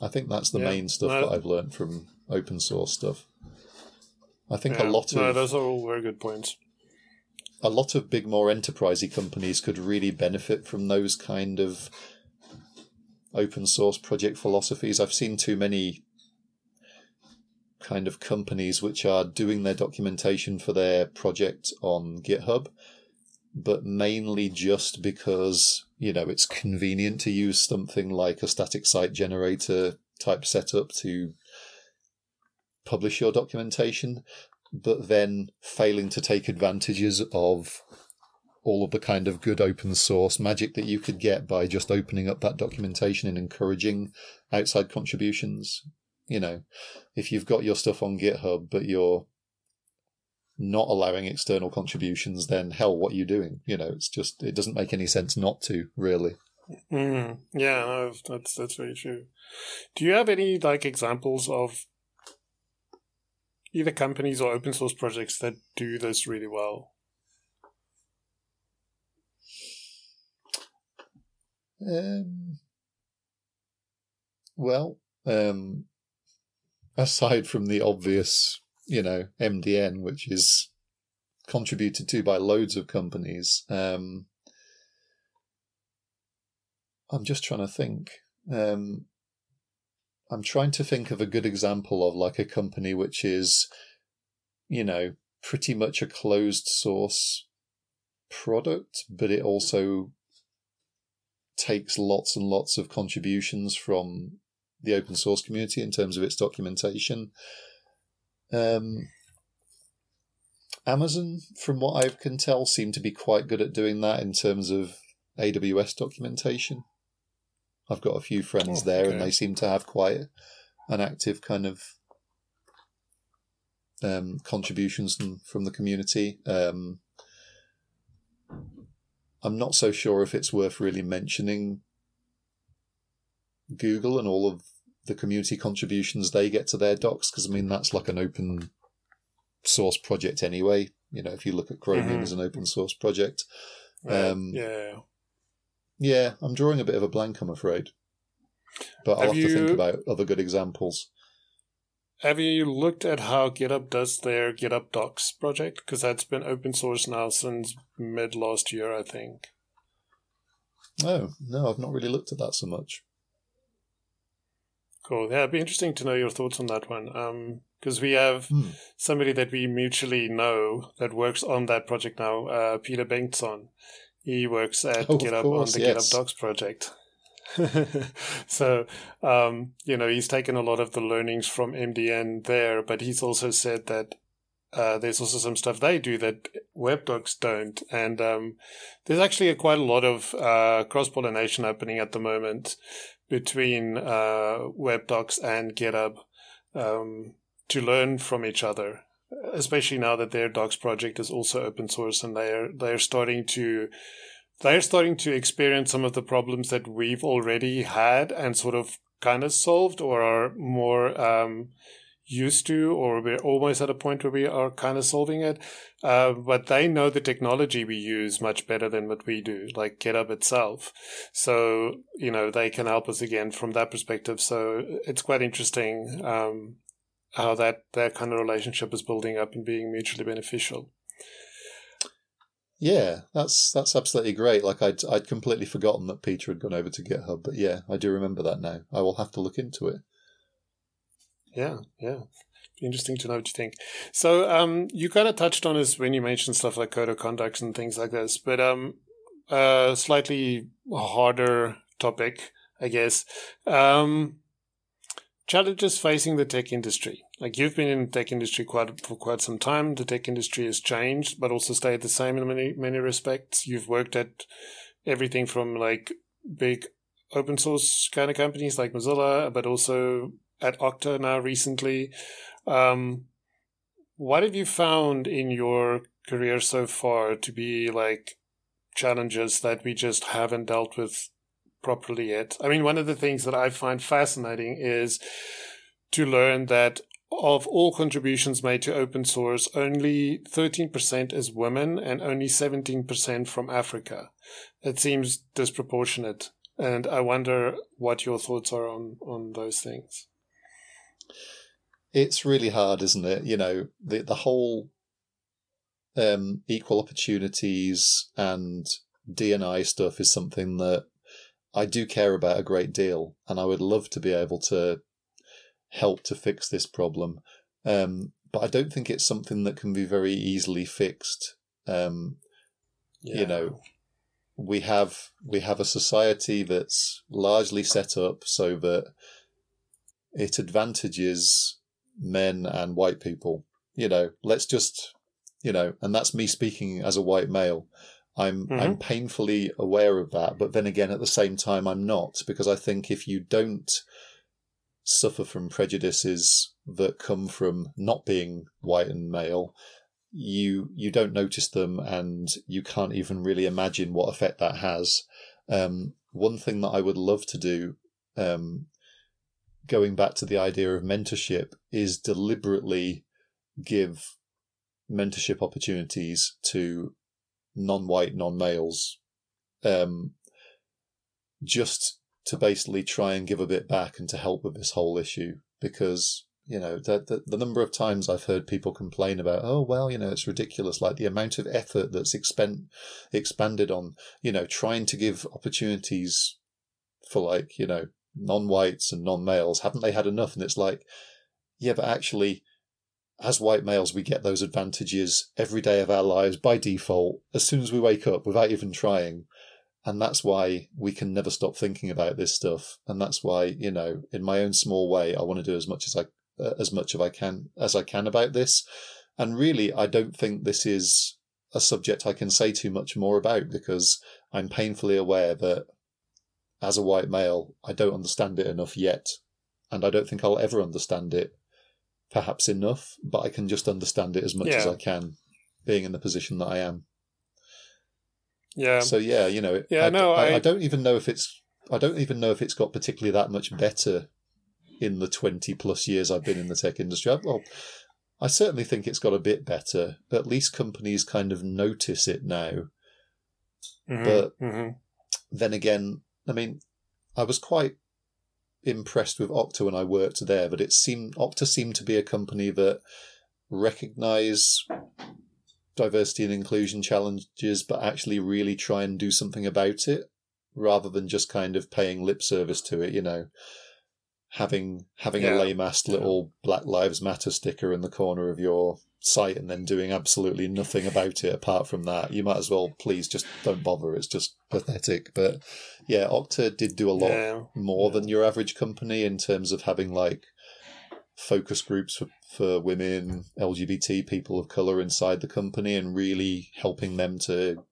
C: I think that's the
B: Yeah.
C: main stuff
B: No.
C: that I've learned from open source stuff. I think
B: yeah.
C: a lot
B: No,
C: of
B: those are all very good points.
C: a lot of big, more enterprisey companies could really benefit from those kind of open source project philosophies. I've seen too many kind of companies which are doing their documentation for their project on GitHub, but mainly just because, you know, it's convenient to use something like a static site generator type setup to publish your documentation but then failing to take advantages of all of the kind of good open source magic that you could get by just opening up that documentation and encouraging outside contributions. You know, if you've got your stuff on GitHub, but you're not allowing external contributions, then hell, what are you doing? You know, it's just, it doesn't make any sense not to, really.
B: Mm, yeah, no, that's that's very true. Do you have any like examples of either companies or open source projects that do this really well?
C: Um, well, um, aside from the obvious, you know, MDN, which is contributed to by loads of companies, um, I'm just trying to think. Um, I'm trying to think of a good example of like a company which is, you know, pretty much a closed source product, but it also takes lots and lots of contributions from the open source community in terms of its documentation. Um, Amazon, from what I can tell, seem to be quite good at doing that in terms of AWS documentation. I've got a few friends
B: Oh,
C: there,
B: okay.
C: and they seem to have quite an active kind of um, contributions from, from the community. Um, I'm not so sure if it's worth really mentioning Google and all of the community contributions they get to their docs, because I mean that's like an open source project anyway. You know, if you look at Chromium
B: Mhm.
C: as an open source project,
B: Uh,
C: Um,
B: yeah.
C: yeah, I'm drawing a bit of a blank, I'm afraid. But I'll
B: Have
C: have, to think about other good examples.
B: Have you looked at how GitHub does their GitHub Docs project? Because that's been open source now since mid last year, I think.
C: No, no, I've not really looked at that so much.
B: Cool. Yeah, it'd be interesting to know your thoughts on that one. Um, because we have
C: Hmm.
B: somebody that we mutually know that works on that project now, uh, Peter Bengtsson. He works at
C: Oh,
B: GitHub
C: course,
B: on the
C: yes.
B: GitHub Docs project. so, um, you know, he's taken a lot of the learnings from MDN there, but he's also said that uh, there's also some stuff they do that WebDocs don't. And um, there's actually a, quite a lot of uh, cross pollination happening at the moment between uh, WebDocs and GitHub um, to learn from each other. Especially now that their Docs project is also open source, and they're they're starting to they're starting to experience some of the problems that we've already had and sort of kind of solved or are more um, used to, or we're almost at a point where we are kind of solving it. Uh, but they know the technology we use much better than what we do, like GitHub itself. So, you know, they can help us again from that perspective. So it's quite interesting um, how that, that kind of relationship is building up and being mutually beneficial.
C: Yeah, that's that's absolutely great. Like I'd I'd completely forgotten that Peter had gone over to GitHub, but yeah, I do remember that now. I will have to look into it.
B: Yeah, yeah. Interesting to know what you think. So, um, you kind of touched on this when you mentioned stuff like code of conduct and things like this, but um, a slightly harder topic, I guess. Um, challenges facing the tech industry. Like you've been in the tech industry quite for quite some time. The tech industry has changed, but also stayed the same in many many respects. You've worked at everything from like big open source kind of companies like Mozilla, but also at Okta now recently. Um, what have you found in your career so far to be like challenges that we just haven't dealt with properly yet? I mean, one of the things that I find fascinating is to learn that of all contributions made to open source, only 13% is women and only 17% from Africa. It seems disproportionate. And I wonder what your thoughts are on, on those things.
C: It's really hard, isn't it? You know, the, the whole um, equal opportunities and DNI stuff is something that I do care about a great deal, and I would love to be able to help to fix this problem. Um, but I don't think it's something that can be very easily fixed. Um, yeah. You know, we have we have a society that's largely set up so that it advantages men and white people. You know, let's just you know, and that's me speaking as a white male. I'm mm-hmm. I'm painfully aware of that, but then again, at the same time, I'm not because I think if you don't suffer from prejudices that come from not being white and male, you you don't notice them, and you can't even really imagine what effect that has. Um, one thing that I would love to do, um, going back to the idea of mentorship, is deliberately give mentorship opportunities to non-white, non-males, um, just to basically try and give a bit back and to help with this whole issue. Because you know the, the, the number of times I've heard people complain about oh well you know it's ridiculous like the amount of effort that's expend expanded on you know trying to give opportunities for like you know non-whites and non-males haven't they had enough and it's like yeah but actually as white males, we get those advantages every day of our lives by default, as soon as we wake up without even trying. And that's why we can never stop thinking about this stuff. And that's why, you know, in my own small way, I want to do as much as I, uh, as much of I can, as I can about this. And really, I don't think this is a subject I can say too much more about because I'm painfully aware that as a white male, I don't understand it enough yet. And I don't think I'll ever understand it perhaps enough, but I can just understand it as much yeah. as I can, being in the position that I am.
B: Yeah.
C: So yeah, you know, yeah, I, no, I, I, I don't even know if it's I don't even know if it's got particularly that much better in the twenty plus years I've been in the tech industry. Well, I certainly think it's got a bit better. At least companies kind of notice it now. Mm-hmm, but mm-hmm. then again, I mean, I was quite impressed with Okta when I worked there, but it seemed Okta seemed to be a company that recognize diversity and inclusion challenges, but actually really try and do something about it, rather than just kind of paying lip service to it. You know, having having yeah. a lame-ass little Black Lives Matter sticker in the corner of your site and then doing absolutely nothing about it apart from that. You might as well please just don't bother. It's just pathetic. But yeah, Okta did do a lot yeah. more than your average company in terms of having like focus groups for, for women, LGBT people of color inside the company and really helping them to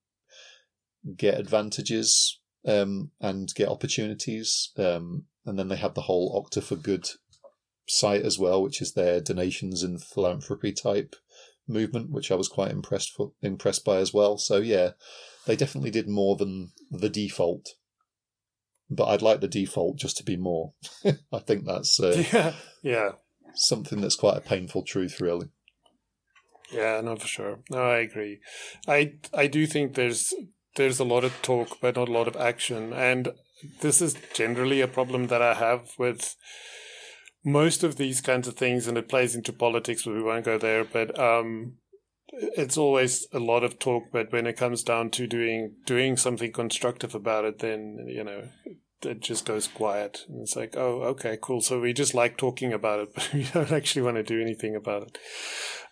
C: get advantages um, and get opportunities. Um, and then they have the whole Okta for Good site as well, which is their donations and philanthropy type movement, which I was quite impressed for, impressed by as well. So yeah, they definitely did more than the default. But I'd like the default just to be more. I think that's uh,
B: yeah, yeah,
C: something that's quite a painful truth, really.
B: Yeah, no, for sure. No, I agree. I I do think there's there's a lot of talk, but not a lot of action, and this is generally a problem that I have with most of these kinds of things, and it plays into politics, but we won't go there. But um, it's always a lot of talk, but when it comes down to doing doing something constructive about it, then you know it just goes quiet. And it's like, oh, okay, cool. So we just like talking about it, but we don't actually want to do anything about it.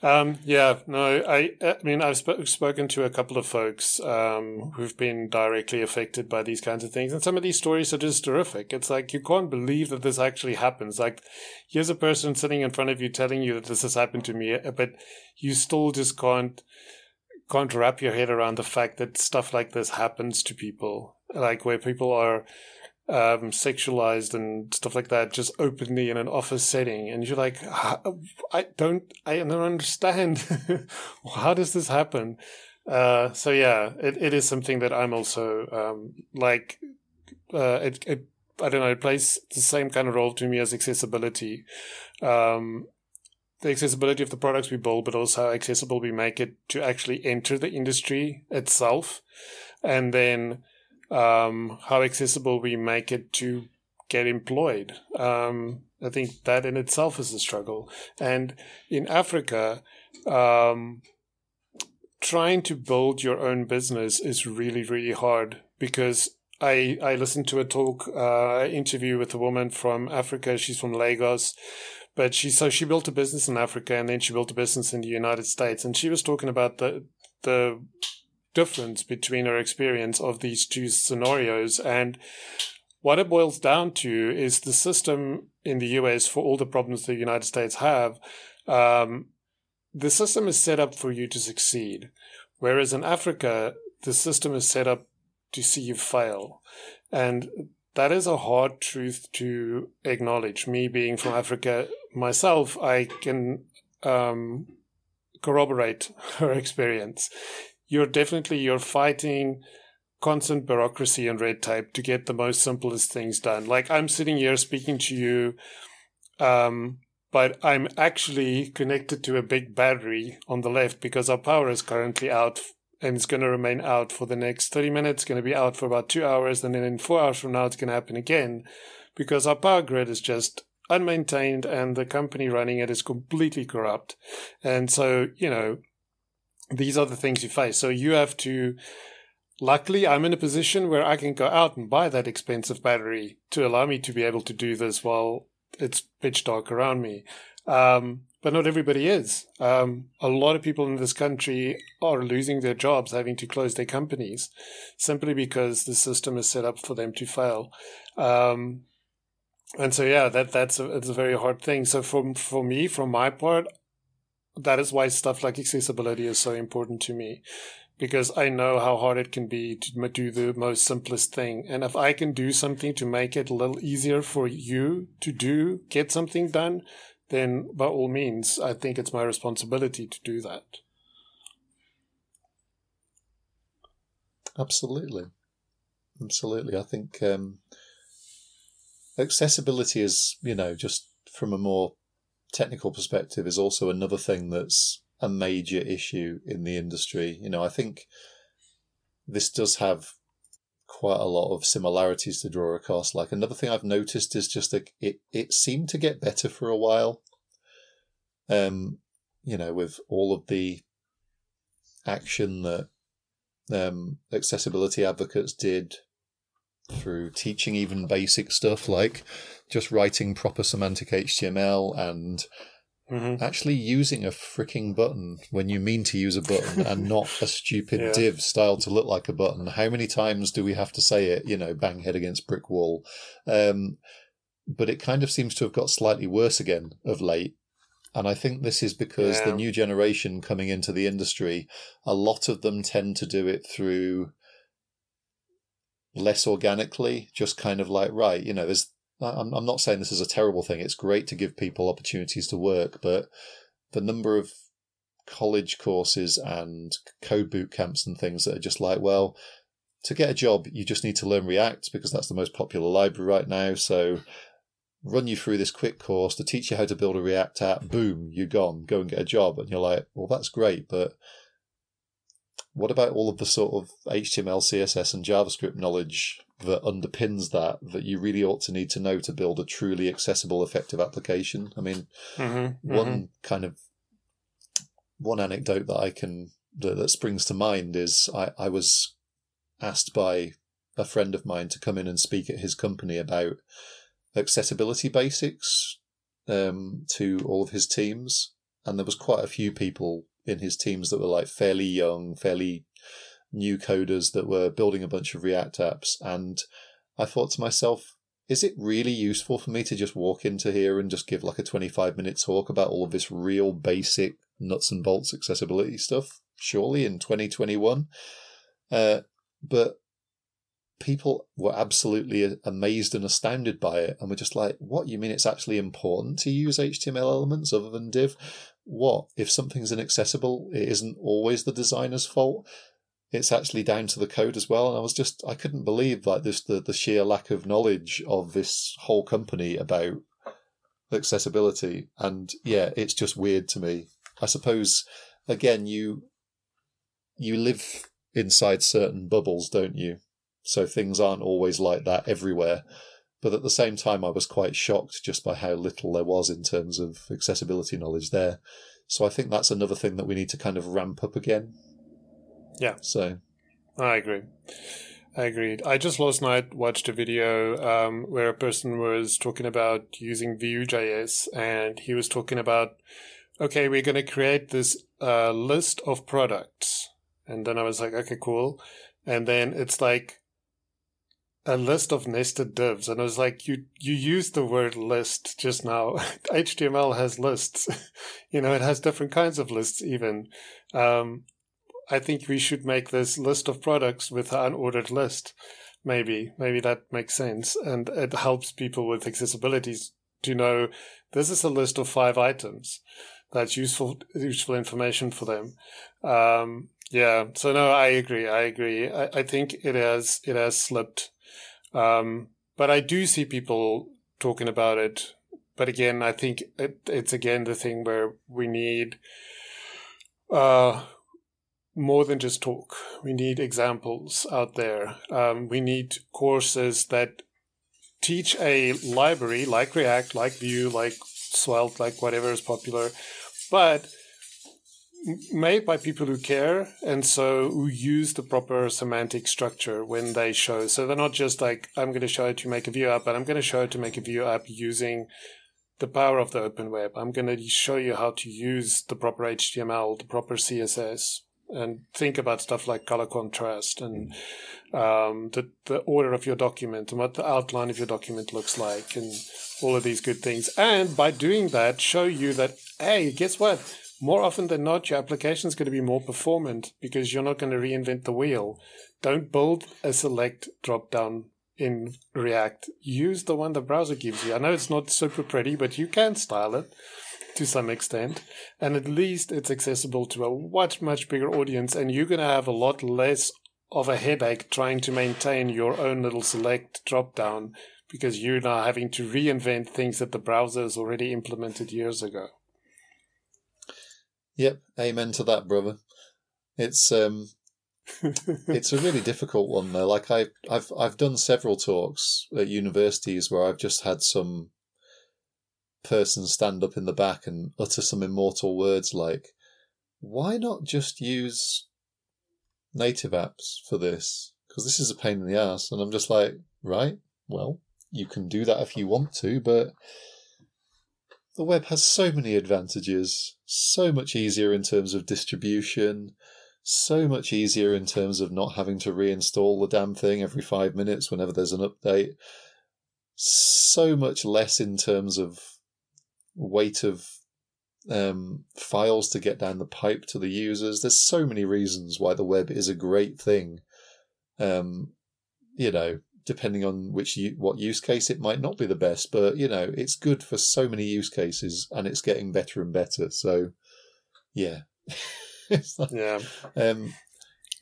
B: Um, yeah, no, I, I mean, I've sp- spoken to a couple of folks um, who've been directly affected by these kinds of things, and some of these stories are just terrific. It's like you can't believe that this actually happens. Like, here's a person sitting in front of you telling you that this has happened to me, but you still just can't can't wrap your head around the fact that stuff like this happens to people, like where people are um, sexualized and stuff like that just openly in an office setting. And you're like i don't i don't understand. How does this happen? Uh, so yeah it, it is something that i'm also um, like uh, it, it, i don't know it plays the same kind of role to me as accessibility. Um, the accessibility of the products we build, but also how accessible we make it to actually enter the industry itself, and then um, how accessible we make it to get employed. Um, I think that in itself is a struggle. And in Africa, um, trying to build your own business is really, really hard because I, I listened to a talk, uh, interview with a woman from Africa. She's from Lagos, but she, so she built a business in Africa and then she built a business in the United States. And she was talking about the, the difference between her experience of these two scenarios. And what it boils down to is the system in the US for all the problems the United States have. Um, the system is set up for you to succeed. Whereas in Africa, the system is set up to see you fail. And that is a hard truth to acknowledge. Me being from Africa myself, I can um, corroborate her experience. You're definitely you're fighting constant bureaucracy and red tape to get the most simplest things done. Like I'm sitting here speaking to you, um, but I'm actually connected to a big battery on the left because our power is currently out and it's going to remain out for the next 30 minutes, going to be out for about two hours, and then in four hours from now, it's going to happen again because our power grid is just unmaintained and the company running it is completely corrupt. And so, you know, these are the things you face. So you have to, luckily, I'm in a position where I can go out and buy that expensive battery to allow me to be able to do this while it's pitch dark around me. Um, but not everybody is. Um, a lot of people in this country are losing their jobs, having to close their companies, simply because the system is set up for them to fail. Um, and so, yeah, that that's a, it's a very hard thing. So, for for me, from my part, that is why stuff like accessibility is so important to me, because I know how hard it can be to do the most simplest thing. And if I can do something to make it a little easier for you to do, get something done, then by all means, I think it's my responsibility to do that.
C: Absolutely. Absolutely. I think um, accessibility is, you know, just from a more technical perspective, is also another thing that's a major issue in the industry. You know, I think this does have quite a lot of similarities to draw across. Like another thing I've noticed is just that it it seemed to get better for a while. Um, you know, with all of the action that um, accessibility advocates did through teaching even basic stuff like just writing proper semantic HTML and Mm-hmm. Actually, using a freaking button when you mean to use a button and not a stupid yeah. div styled to look like a button. How many times do we have to say it? You know, bang head against brick wall. Um, but it kind of seems to have got slightly worse again of late. And I think this is because yeah. the new generation coming into the industry, a lot of them tend to do it through less organically, just kind of like, right, you know, there's I'm, I'm not saying this is a terrible thing. It's great to give people opportunities to work, but the number of college courses and code boot camps and things that are just like, well, to get a job, you just need to learn React because that's the most popular library right now. So run you through this quick course to teach you how to build a React app. Boom, you're gone. Go and get a job. And you're like, well, that's great, but what about all of the sort of HTML, CSS, and JavaScript knowledge that underpins that that you really ought to need to know to build a truly accessible, effective application? I mean, mm-hmm, one mm-hmm. kind of one anecdote that I can that, that springs to mind is I, I was asked by a friend of mine to come in and speak at his company about accessibility basics um, to all of his teams, and there was quite a few people in his teams that were like fairly young, fairly new coders that were building a bunch of React apps. And I thought to myself, is it really useful for me to just walk into here and just give like a 25 minute talk about all of this real basic nuts and bolts accessibility stuff? Surely in 2021. Uh, but people were absolutely amazed and astounded by it and were just like, what? You mean it's actually important to use HTML elements other than div? What? If something's inaccessible, it isn't always the designer's fault. It's actually down to the code as well. And I was just, I couldn't believe like this, the, the sheer lack of knowledge of this whole company about accessibility. And yeah, it's just weird to me. I suppose again you you live inside certain bubbles, don't you? So things aren't always like that everywhere. But at the same time, I was quite shocked just by how little there was in terms of accessibility knowledge there. So I think that's another thing that we need to kind of ramp up again.
B: Yeah.
C: So
B: I agree. I agreed. I just last night watched a video um, where a person was talking about using Vue.js, and he was talking about, okay, we're going to create this uh, list of products, and then I was like, okay, cool, and then it's like a list of nested divs, and I was like, you you used the word list just now. HTML has lists, you know, it has different kinds of lists even. Um, I think we should make this list of products with an unordered list. Maybe, maybe that makes sense. And it helps people with accessibilities to know this is a list of five items. That's useful, useful information for them. Um, yeah. So no, I agree. I agree. I, I think it has, it has slipped. Um, but I do see people talking about it. But again, I think it, it's again the thing where we need, uh, more than just talk. We need examples out there. Um, we need courses that teach a library like React, like Vue, like Svelte, like whatever is popular, but made by people who care and so who use the proper semantic structure when they show. So they're not just like, I'm going to show it to make a Vue app, but I'm going to show it to make a Vue app using the power of the open web. I'm going to show you how to use the proper HTML, the proper CSS, and think about stuff like color contrast and um, the, the order of your document and what the outline of your document looks like and all of these good things. And by doing that, show you that, hey, guess what? More often than not, your application is going to be more performant because you're not going to reinvent the wheel. Don't build a select drop down in React. Use the one the browser gives you. I know it's not super pretty, but you can style it to some extent, and at least it's accessible to a much, much bigger audience, and you're going to have a lot less of a headache trying to maintain your own little select drop down because you're now having to reinvent things that the browser has already implemented years ago.
C: Yep, amen to that, brother. It's um it's a really difficult one though. Like I I've I've done several talks at universities where I've just had some person stand up in the back and utter some immortal words like, why not just use native apps for this? Because this is a pain in the ass. And I'm just like, right, well, you can do that if you want to, but the web has so many advantages, so much easier in terms of distribution, so much easier in terms of not having to reinstall the damn thing every five minutes whenever there's an update, so much less in terms of weight of um, files to get down the pipe to the users. There's so many reasons why the web is a great thing. Um, you know, depending on which what use case, it might not be the best, but you know, it's good for so many use cases, and it's getting better and better. So, yeah, like,
B: yeah.
C: Um,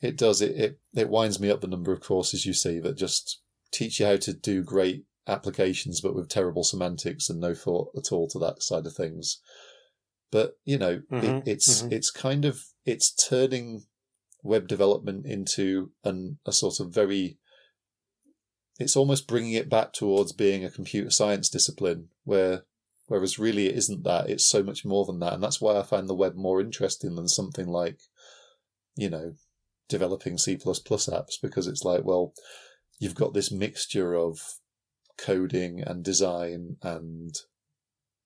C: it does. It, it it winds me up the number of courses you see that just teach you how to do great applications, but with terrible semantics and no thought at all to that side of things. But you know, mm-hmm, it, it's mm-hmm. it's kind of it's turning web development into an a sort of very it's almost bringing it back towards being a computer science discipline where whereas really it isn't that it's so much more than that and that's why i find the web more interesting than something like you know developing c++ apps because it's like well you've got this mixture of coding and design and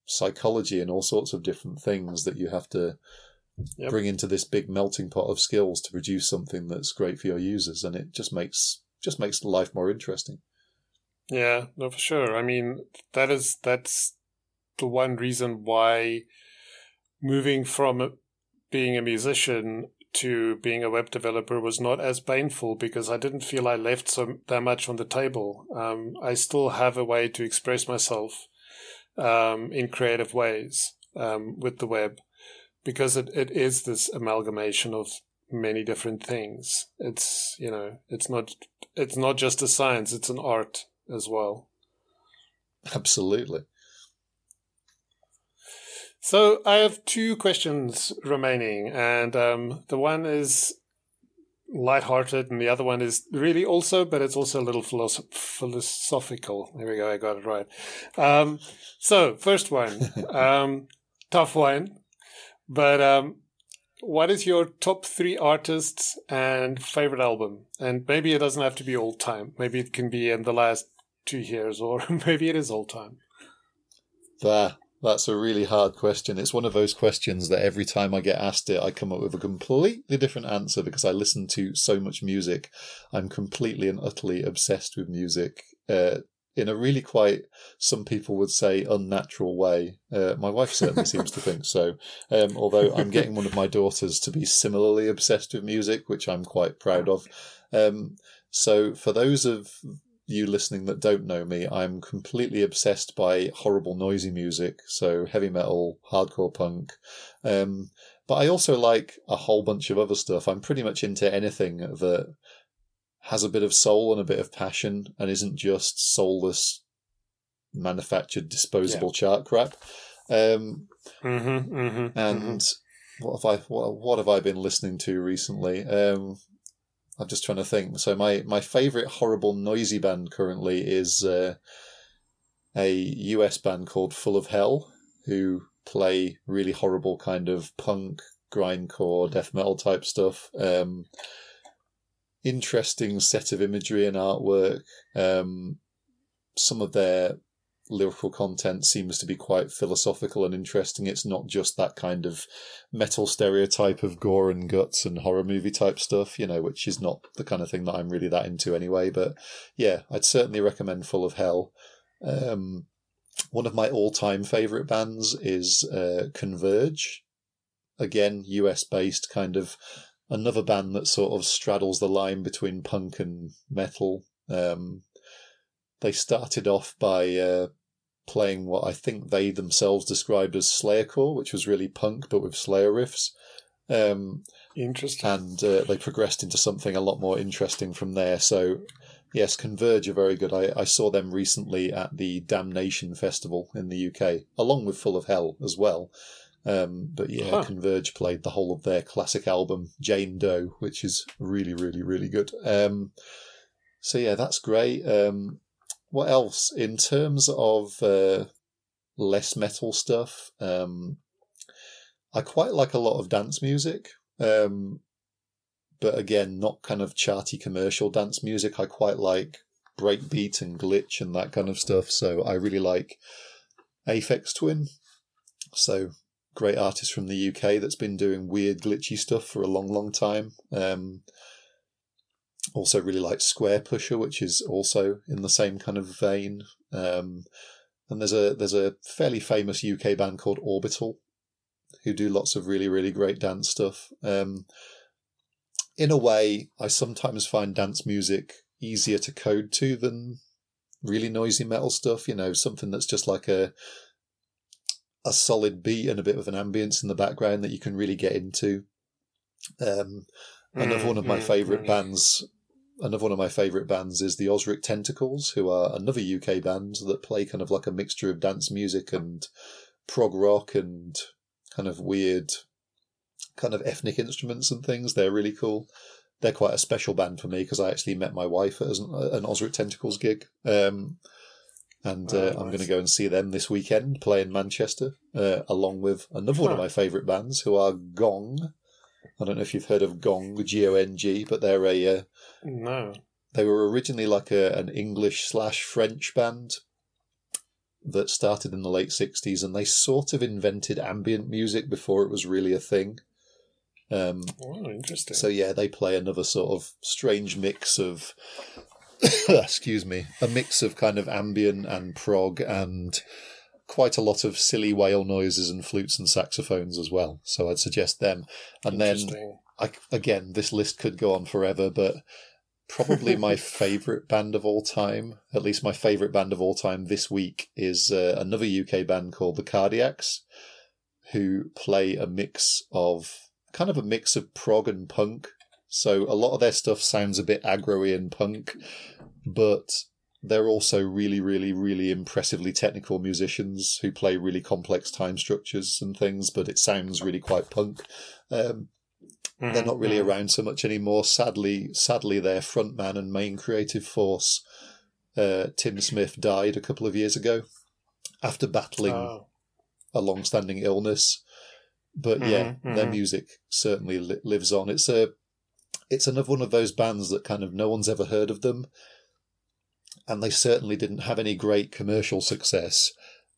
C: psychology and all sorts of different things that you have to yep. bring into this big melting pot of skills to produce something that's great for your users and it just makes just makes life more interesting
B: yeah no for sure i mean that is that's the one reason why moving from being a musician to being a web developer was not as painful because I didn't feel I left so that much on the table. Um, I still have a way to express myself um, in creative ways um, with the web because it, it is this amalgamation of many different things. It's you know it's not it's not just a science; it's an art as well.
C: Absolutely.
B: So I have two questions remaining, and um, the one is light-hearted, and the other one is really also, but it's also a little philosoph- philosophical. There we go, I got it right. Um, so first one, um, tough one, but um, what is your top three artists and favorite album? And maybe it doesn't have to be all time. Maybe it can be in the last two years, or maybe it is all time.
C: There. That's a really hard question. It's one of those questions that every time I get asked it, I come up with a completely different answer because I listen to so much music. I'm completely and utterly obsessed with music uh, in a really quite, some people would say, unnatural way. Uh, my wife certainly seems to think so. Um, although I'm getting one of my daughters to be similarly obsessed with music, which I'm quite proud of. Um, so for those of you listening that don't know me, I'm completely obsessed by horrible noisy music, so heavy metal, hardcore punk. Um, but I also like a whole bunch of other stuff. I'm pretty much into anything that has a bit of soul and a bit of passion and isn't just soulless manufactured disposable yeah. chart crap. Um,
B: mm-hmm, mm-hmm,
C: and mm-hmm. what have I what, what have I been listening to recently? Um, I'm just trying to think. So my my favorite horrible noisy band currently is uh, a US band called Full of Hell, who play really horrible kind of punk, grindcore, death metal type stuff. Um, interesting set of imagery and artwork. Um, some of their lyrical content seems to be quite philosophical and interesting. It's not just that kind of metal stereotype of gore and guts and horror movie type stuff, you know, which is not the kind of thing that I'm really that into anyway. But yeah, I'd certainly recommend Full of Hell. Um, one of my all time favourite bands is uh, Converge. Again, US based, kind of another band that sort of straddles the line between punk and metal. Um, they started off by uh, playing what I think they themselves described as Slayercore, which was really punk but with Slayer riffs. Um,
B: Interesting.
C: And uh, they progressed into something a lot more interesting from there. So, yes, Converge are very good. I, I saw them recently at the Damnation Festival in the UK, along with Full of Hell as well. Um, but yeah, huh. Converge played the whole of their classic album, Jane Doe, which is really, really, really good. Um, so yeah, that's great. Um, what else in terms of uh, less metal stuff? Um, I quite like a lot of dance music, um, but again, not kind of charty commercial dance music. I quite like breakbeat and glitch and that kind of stuff. So I really like Aphex Twin. So great artist from the UK that's been doing weird glitchy stuff for a long, long time. Um, also really like Squarepusher, which is also in the same kind of vein. Um, and there's a there's a fairly famous UK band called Orbital, who do lots of really really great dance stuff. Um, in a way, I sometimes find dance music easier to code to than really noisy metal stuff. You know, something that's just like a a solid beat and a bit of an ambience in the background that you can really get into. Um, another mm, one of my mm, favourite mm. bands another one of my favourite bands is the Ozric Tentacles, who are another UK band that play kind of like a mixture of dance music and prog rock and kind of weird, kind of ethnic instruments and things. They're really cool. They're quite a special band for me because I actually met my wife at an Ozric Tentacles gig. Um, and uh, oh, nice. I'm going to go and see them this weekend play in Manchester, uh, along with another one of my favourite bands who are Gong. I don't know if you've heard of Gong, G O N G, but they're a uh,
B: no.
C: They were originally like a, an English slash French band that started in the late 60s and they sort of invented ambient music before it was really a thing. Um,
B: oh, interesting.
C: So, yeah, they play another sort of strange mix of, excuse me, a mix of kind of ambient and prog and quite a lot of silly whale noises and flutes and saxophones as well. So, I'd suggest them. And then, I, again, this list could go on forever, but probably my favorite band of all time, at least my favorite band of all time this week, is uh, another UK band called the Cardiacs, who play a mix of kind of a mix of prog and punk. So a lot of their stuff sounds a bit aggro and punk, but they're also really, really, really impressively technical musicians who play really complex time structures and things, but it sounds really quite punk. Um, mm-hmm. They're not really mm-hmm. around so much anymore. Sadly, sadly, their frontman and main creative force, uh, Tim Smith, died a couple of years ago after battling oh. a long-standing illness. But mm-hmm, yeah, mm-hmm. their music certainly li- lives on. It's a, it's another one of those bands that kind of no one's ever heard of them and they certainly didn't have any great commercial success.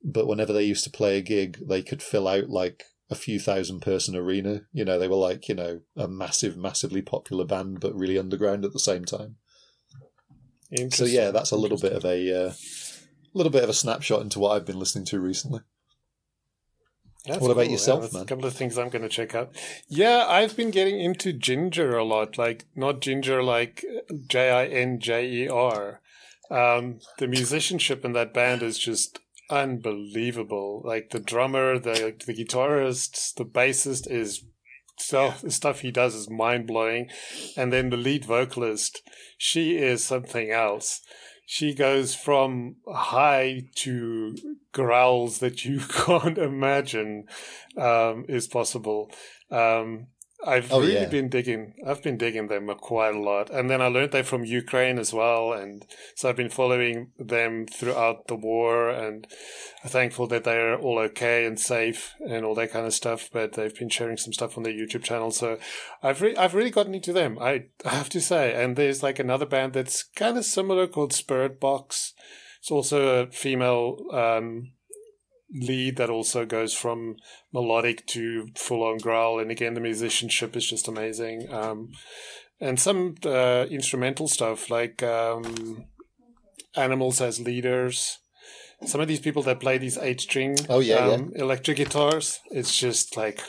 C: But whenever they used to play a gig, they could fill out like a few thousand person arena. You know, they were like, you know, a massive, massively popular band, but really underground at the same time. So yeah, that's a little bit of a uh, little bit of a snapshot into what I've been listening to recently. That's what about yourself, yeah, man?
B: A couple of things I'm going to check out. Yeah, I've been getting into Jinjer a lot. Like not ginger, like J I N J E R, um, the musicianship in that band is just unbelievable. Like the drummer, the the guitarist, the bassist is so the stuff he does is mind blowing, and then the lead vocalist, she is something else. She goes from high to growls that you can't imagine um, is possible. Um, I've oh, really yeah. been digging. I've been digging them quite a lot, and then I learned they're from Ukraine as well, and so I've been following them throughout the war, and I'm thankful that they're all okay and safe and all that kind of stuff. But they've been sharing some stuff on their YouTube channel, so I've re- I've really gotten into them. I, I have to say, and there's like another band that's kind of similar called Spiritbox. It's also a female um, lead that also goes from melodic to full on growl. And again, the musicianship is just amazing. Um, and some uh, instrumental stuff like um, Animals as Leaders. Some of these people that play these eight string
C: oh, yeah, um,
B: yeah. electric guitars, it's just like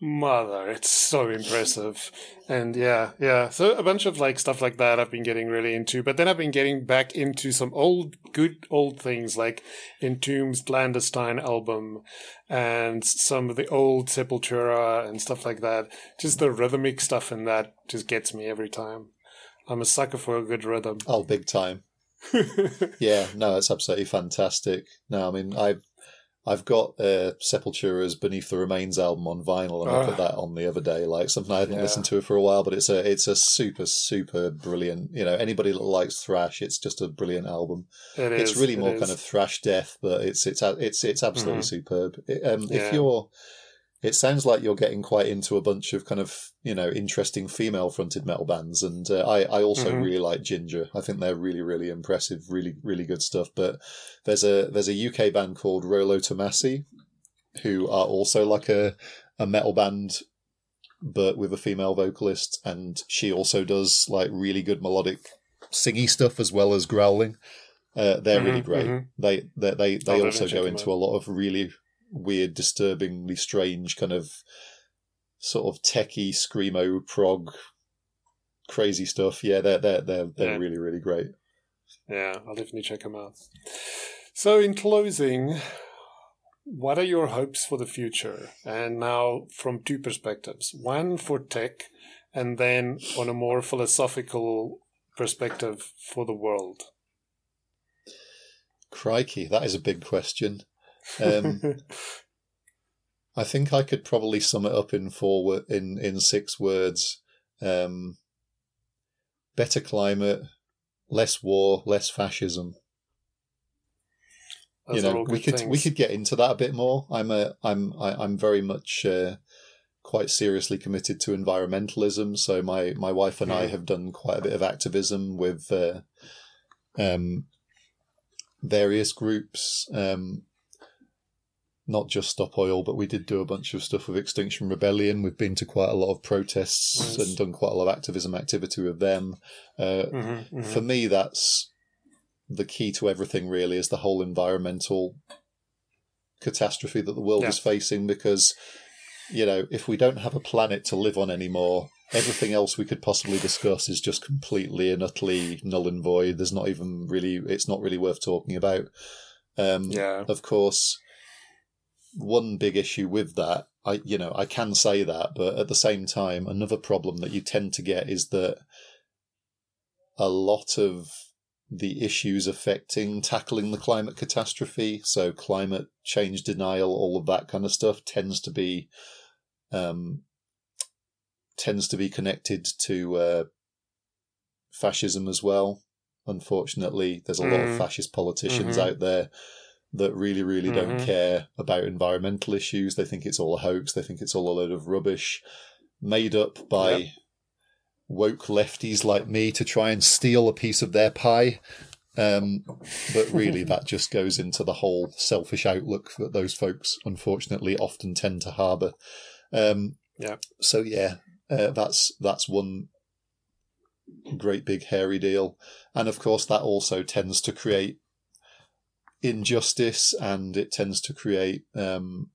B: mother it's so impressive. And yeah yeah. So a bunch of like stuff like that i've been getting really into but then i've been getting back into some old good old things like entombed's clandestine album and some of the old sepultura and stuff like that. Just the rhythmic stuff in that just gets me every time. I'm a sucker for a good rhythm.
C: Oh big time. Yeah no it's absolutely fantastic. No i mean i've I've got uh, Sepultura's Beneath the Remains album on vinyl, and I put ah. that on the other day. Like something I hadn't yeah. listened to for a while, but it's a it's a super super brilliant. You know, anybody that likes thrash, it's just a brilliant album.
B: It
C: it's
B: is,
C: really more
B: is.
C: kind of thrash death, but it's it's it's it's absolutely mm-hmm. superb. It, um, yeah. If you're it sounds like you're getting quite into a bunch of kind of you know interesting female fronted metal bands and uh, i i also mm-hmm. really like Jinjer i think they're really really impressive really really good stuff but there's a there's a uk band called rolo tomassi who are also like a a metal band but with a female vocalist and she also does like really good melodic singy stuff as well as growling uh, they're mm-hmm, really great. Mm-hmm. They they they, they also go into a lot of really weird, disturbingly strange kind of sort of techie screamo prog crazy stuff. Yeah, they're they're they're they're yeah. really really great.
B: Yeah, I'll definitely check them out. So, in closing, what are your hopes for the future? And now, from two perspectives: one for tech, and then on a more philosophical perspective for the world.
C: Crikey, that is a big question. Um, I think I could probably sum it up in four in in six words. Um, better climate, less war, less fascism.
B: Those
C: you know, we could
B: things.
C: we could get into that a bit more. I'm a I'm I, am i am very much uh, quite seriously committed to environmentalism. So my my wife and I have done quite a bit of activism with uh, um, various groups. Um, not just Stop Oil, but we did do a bunch of stuff with Extinction Rebellion. We've been to quite a lot of protests nice. and done quite a lot of activism activity with them. Uh, mm-hmm, mm-hmm. For me, that's the key to everything, really, is the whole environmental catastrophe that the world yeah. is facing because, you know, if we don't have a planet to live on anymore, everything else we could possibly discuss is just completely and utterly null and void. There's not even really, it's not really worth talking about. Um,
B: yeah.
C: Of course, one big issue with that. I you know I can say that, but at the same time, another problem that you tend to get is that a lot of the issues affecting tackling the climate catastrophe. So climate change denial, all of that kind of stuff tends to be um, tends to be connected to uh, fascism as well. Unfortunately, there's a mm. lot of mm. fascist politicians mm-hmm. out there that really, really mm-hmm. don't care about environmental issues. They think it's all a hoax. They think it's all a load of rubbish made up by yep. woke lefties like me to try and steal a piece of their pie. Um, but really, that just goes into the whole selfish outlook that those folks, unfortunately, often tend to harbour. Um,
B: yeah.
C: So yeah, uh, that's that's one great big hairy deal, and of course that also tends to create injustice, and it tends to create um,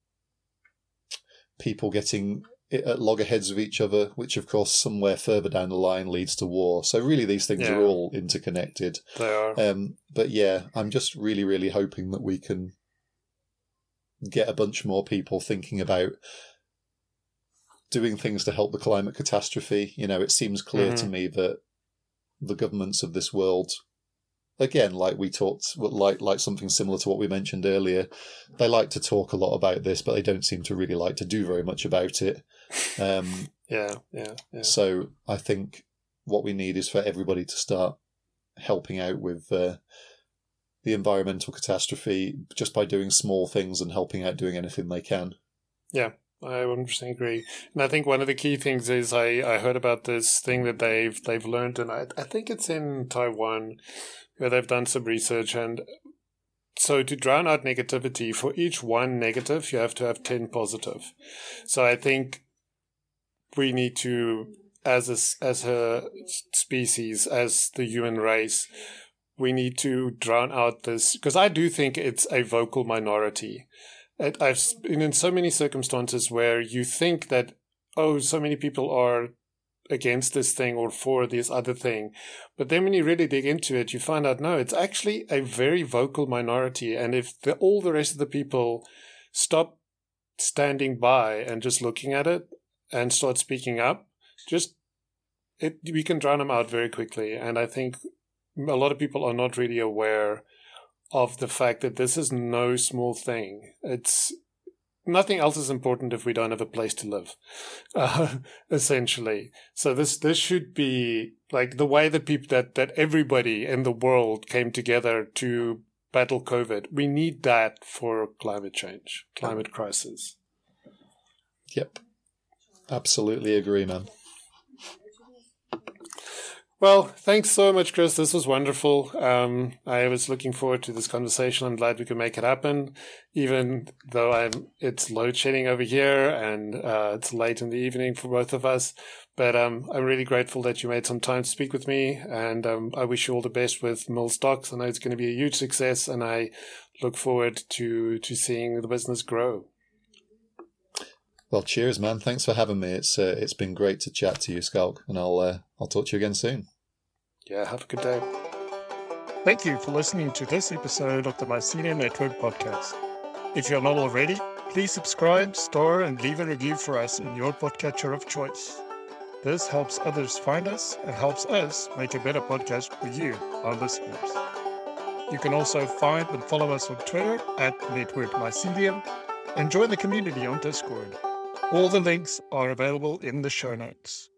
C: people getting at loggerheads with each other, which of course somewhere further down the line leads to war. So really, these things yeah. are all interconnected.
B: They are.
C: Um, but yeah, I'm just really, really hoping that we can get a bunch more people thinking about doing things to help the climate catastrophe. You know, it seems clear mm-hmm. to me that the governments of this world, again, like we talked, like like something similar to what we mentioned earlier, they like to talk a lot about this, but they don't seem to really like to do very much about it. Um,
B: yeah, yeah, yeah.
C: So I think what we need is for everybody to start helping out with. Uh, the environmental catastrophe just by doing small things and helping out doing anything they can.
B: Yeah, I 100% agree. And I think one of the key things is I, I heard about this thing that they've they've learned, and I, I think it's in Taiwan where they've done some research. And so to drown out negativity, for each one negative, you have to have 10 positive. So I think we need to, as a, as a species, as the human race, we need to drown out this because I do think it's a vocal minority. I've been in so many circumstances where you think that, oh, so many people are against this thing or for this other thing. But then when you really dig into it, you find out no, it's actually a very vocal minority. And if the, all the rest of the people stop standing by and just looking at it and start speaking up, just it, we can drown them out very quickly. And I think a lot of people are not really aware of the fact that this is no small thing. It's nothing else is important if we don't have a place to live, uh, essentially. So this this should be like the way that people that that everybody in the world came together to battle COVID. We need that for climate change, climate crisis.
C: Yep, absolutely agree, man.
B: Well, thanks so much, Chris. This was wonderful. Um, I was looking forward to this conversation. I'm glad we could make it happen, even though I'm it's load shedding over here and uh, it's late in the evening for both of us. But um, I'm really grateful that you made some time to speak with me, and um, I wish you all the best with Mills Docs. I know it's going to be a huge success, and I look forward to to seeing the business grow.
C: Well, cheers, man. Thanks for having me. It's uh, it's been great to chat to you, Schalk, and I'll uh, I'll talk to you again soon.
B: Yeah, have a good day.
A: Thank you for listening to this episode of the Mycelium Network podcast. If you're not already, please subscribe, star, and leave a review for us in your podcatcher of choice. This helps others find us and helps us make a better podcast for you, our listeners. You can also find and follow us on Twitter at Network Mycelium and join the community on Discord. All the links are available in the show notes.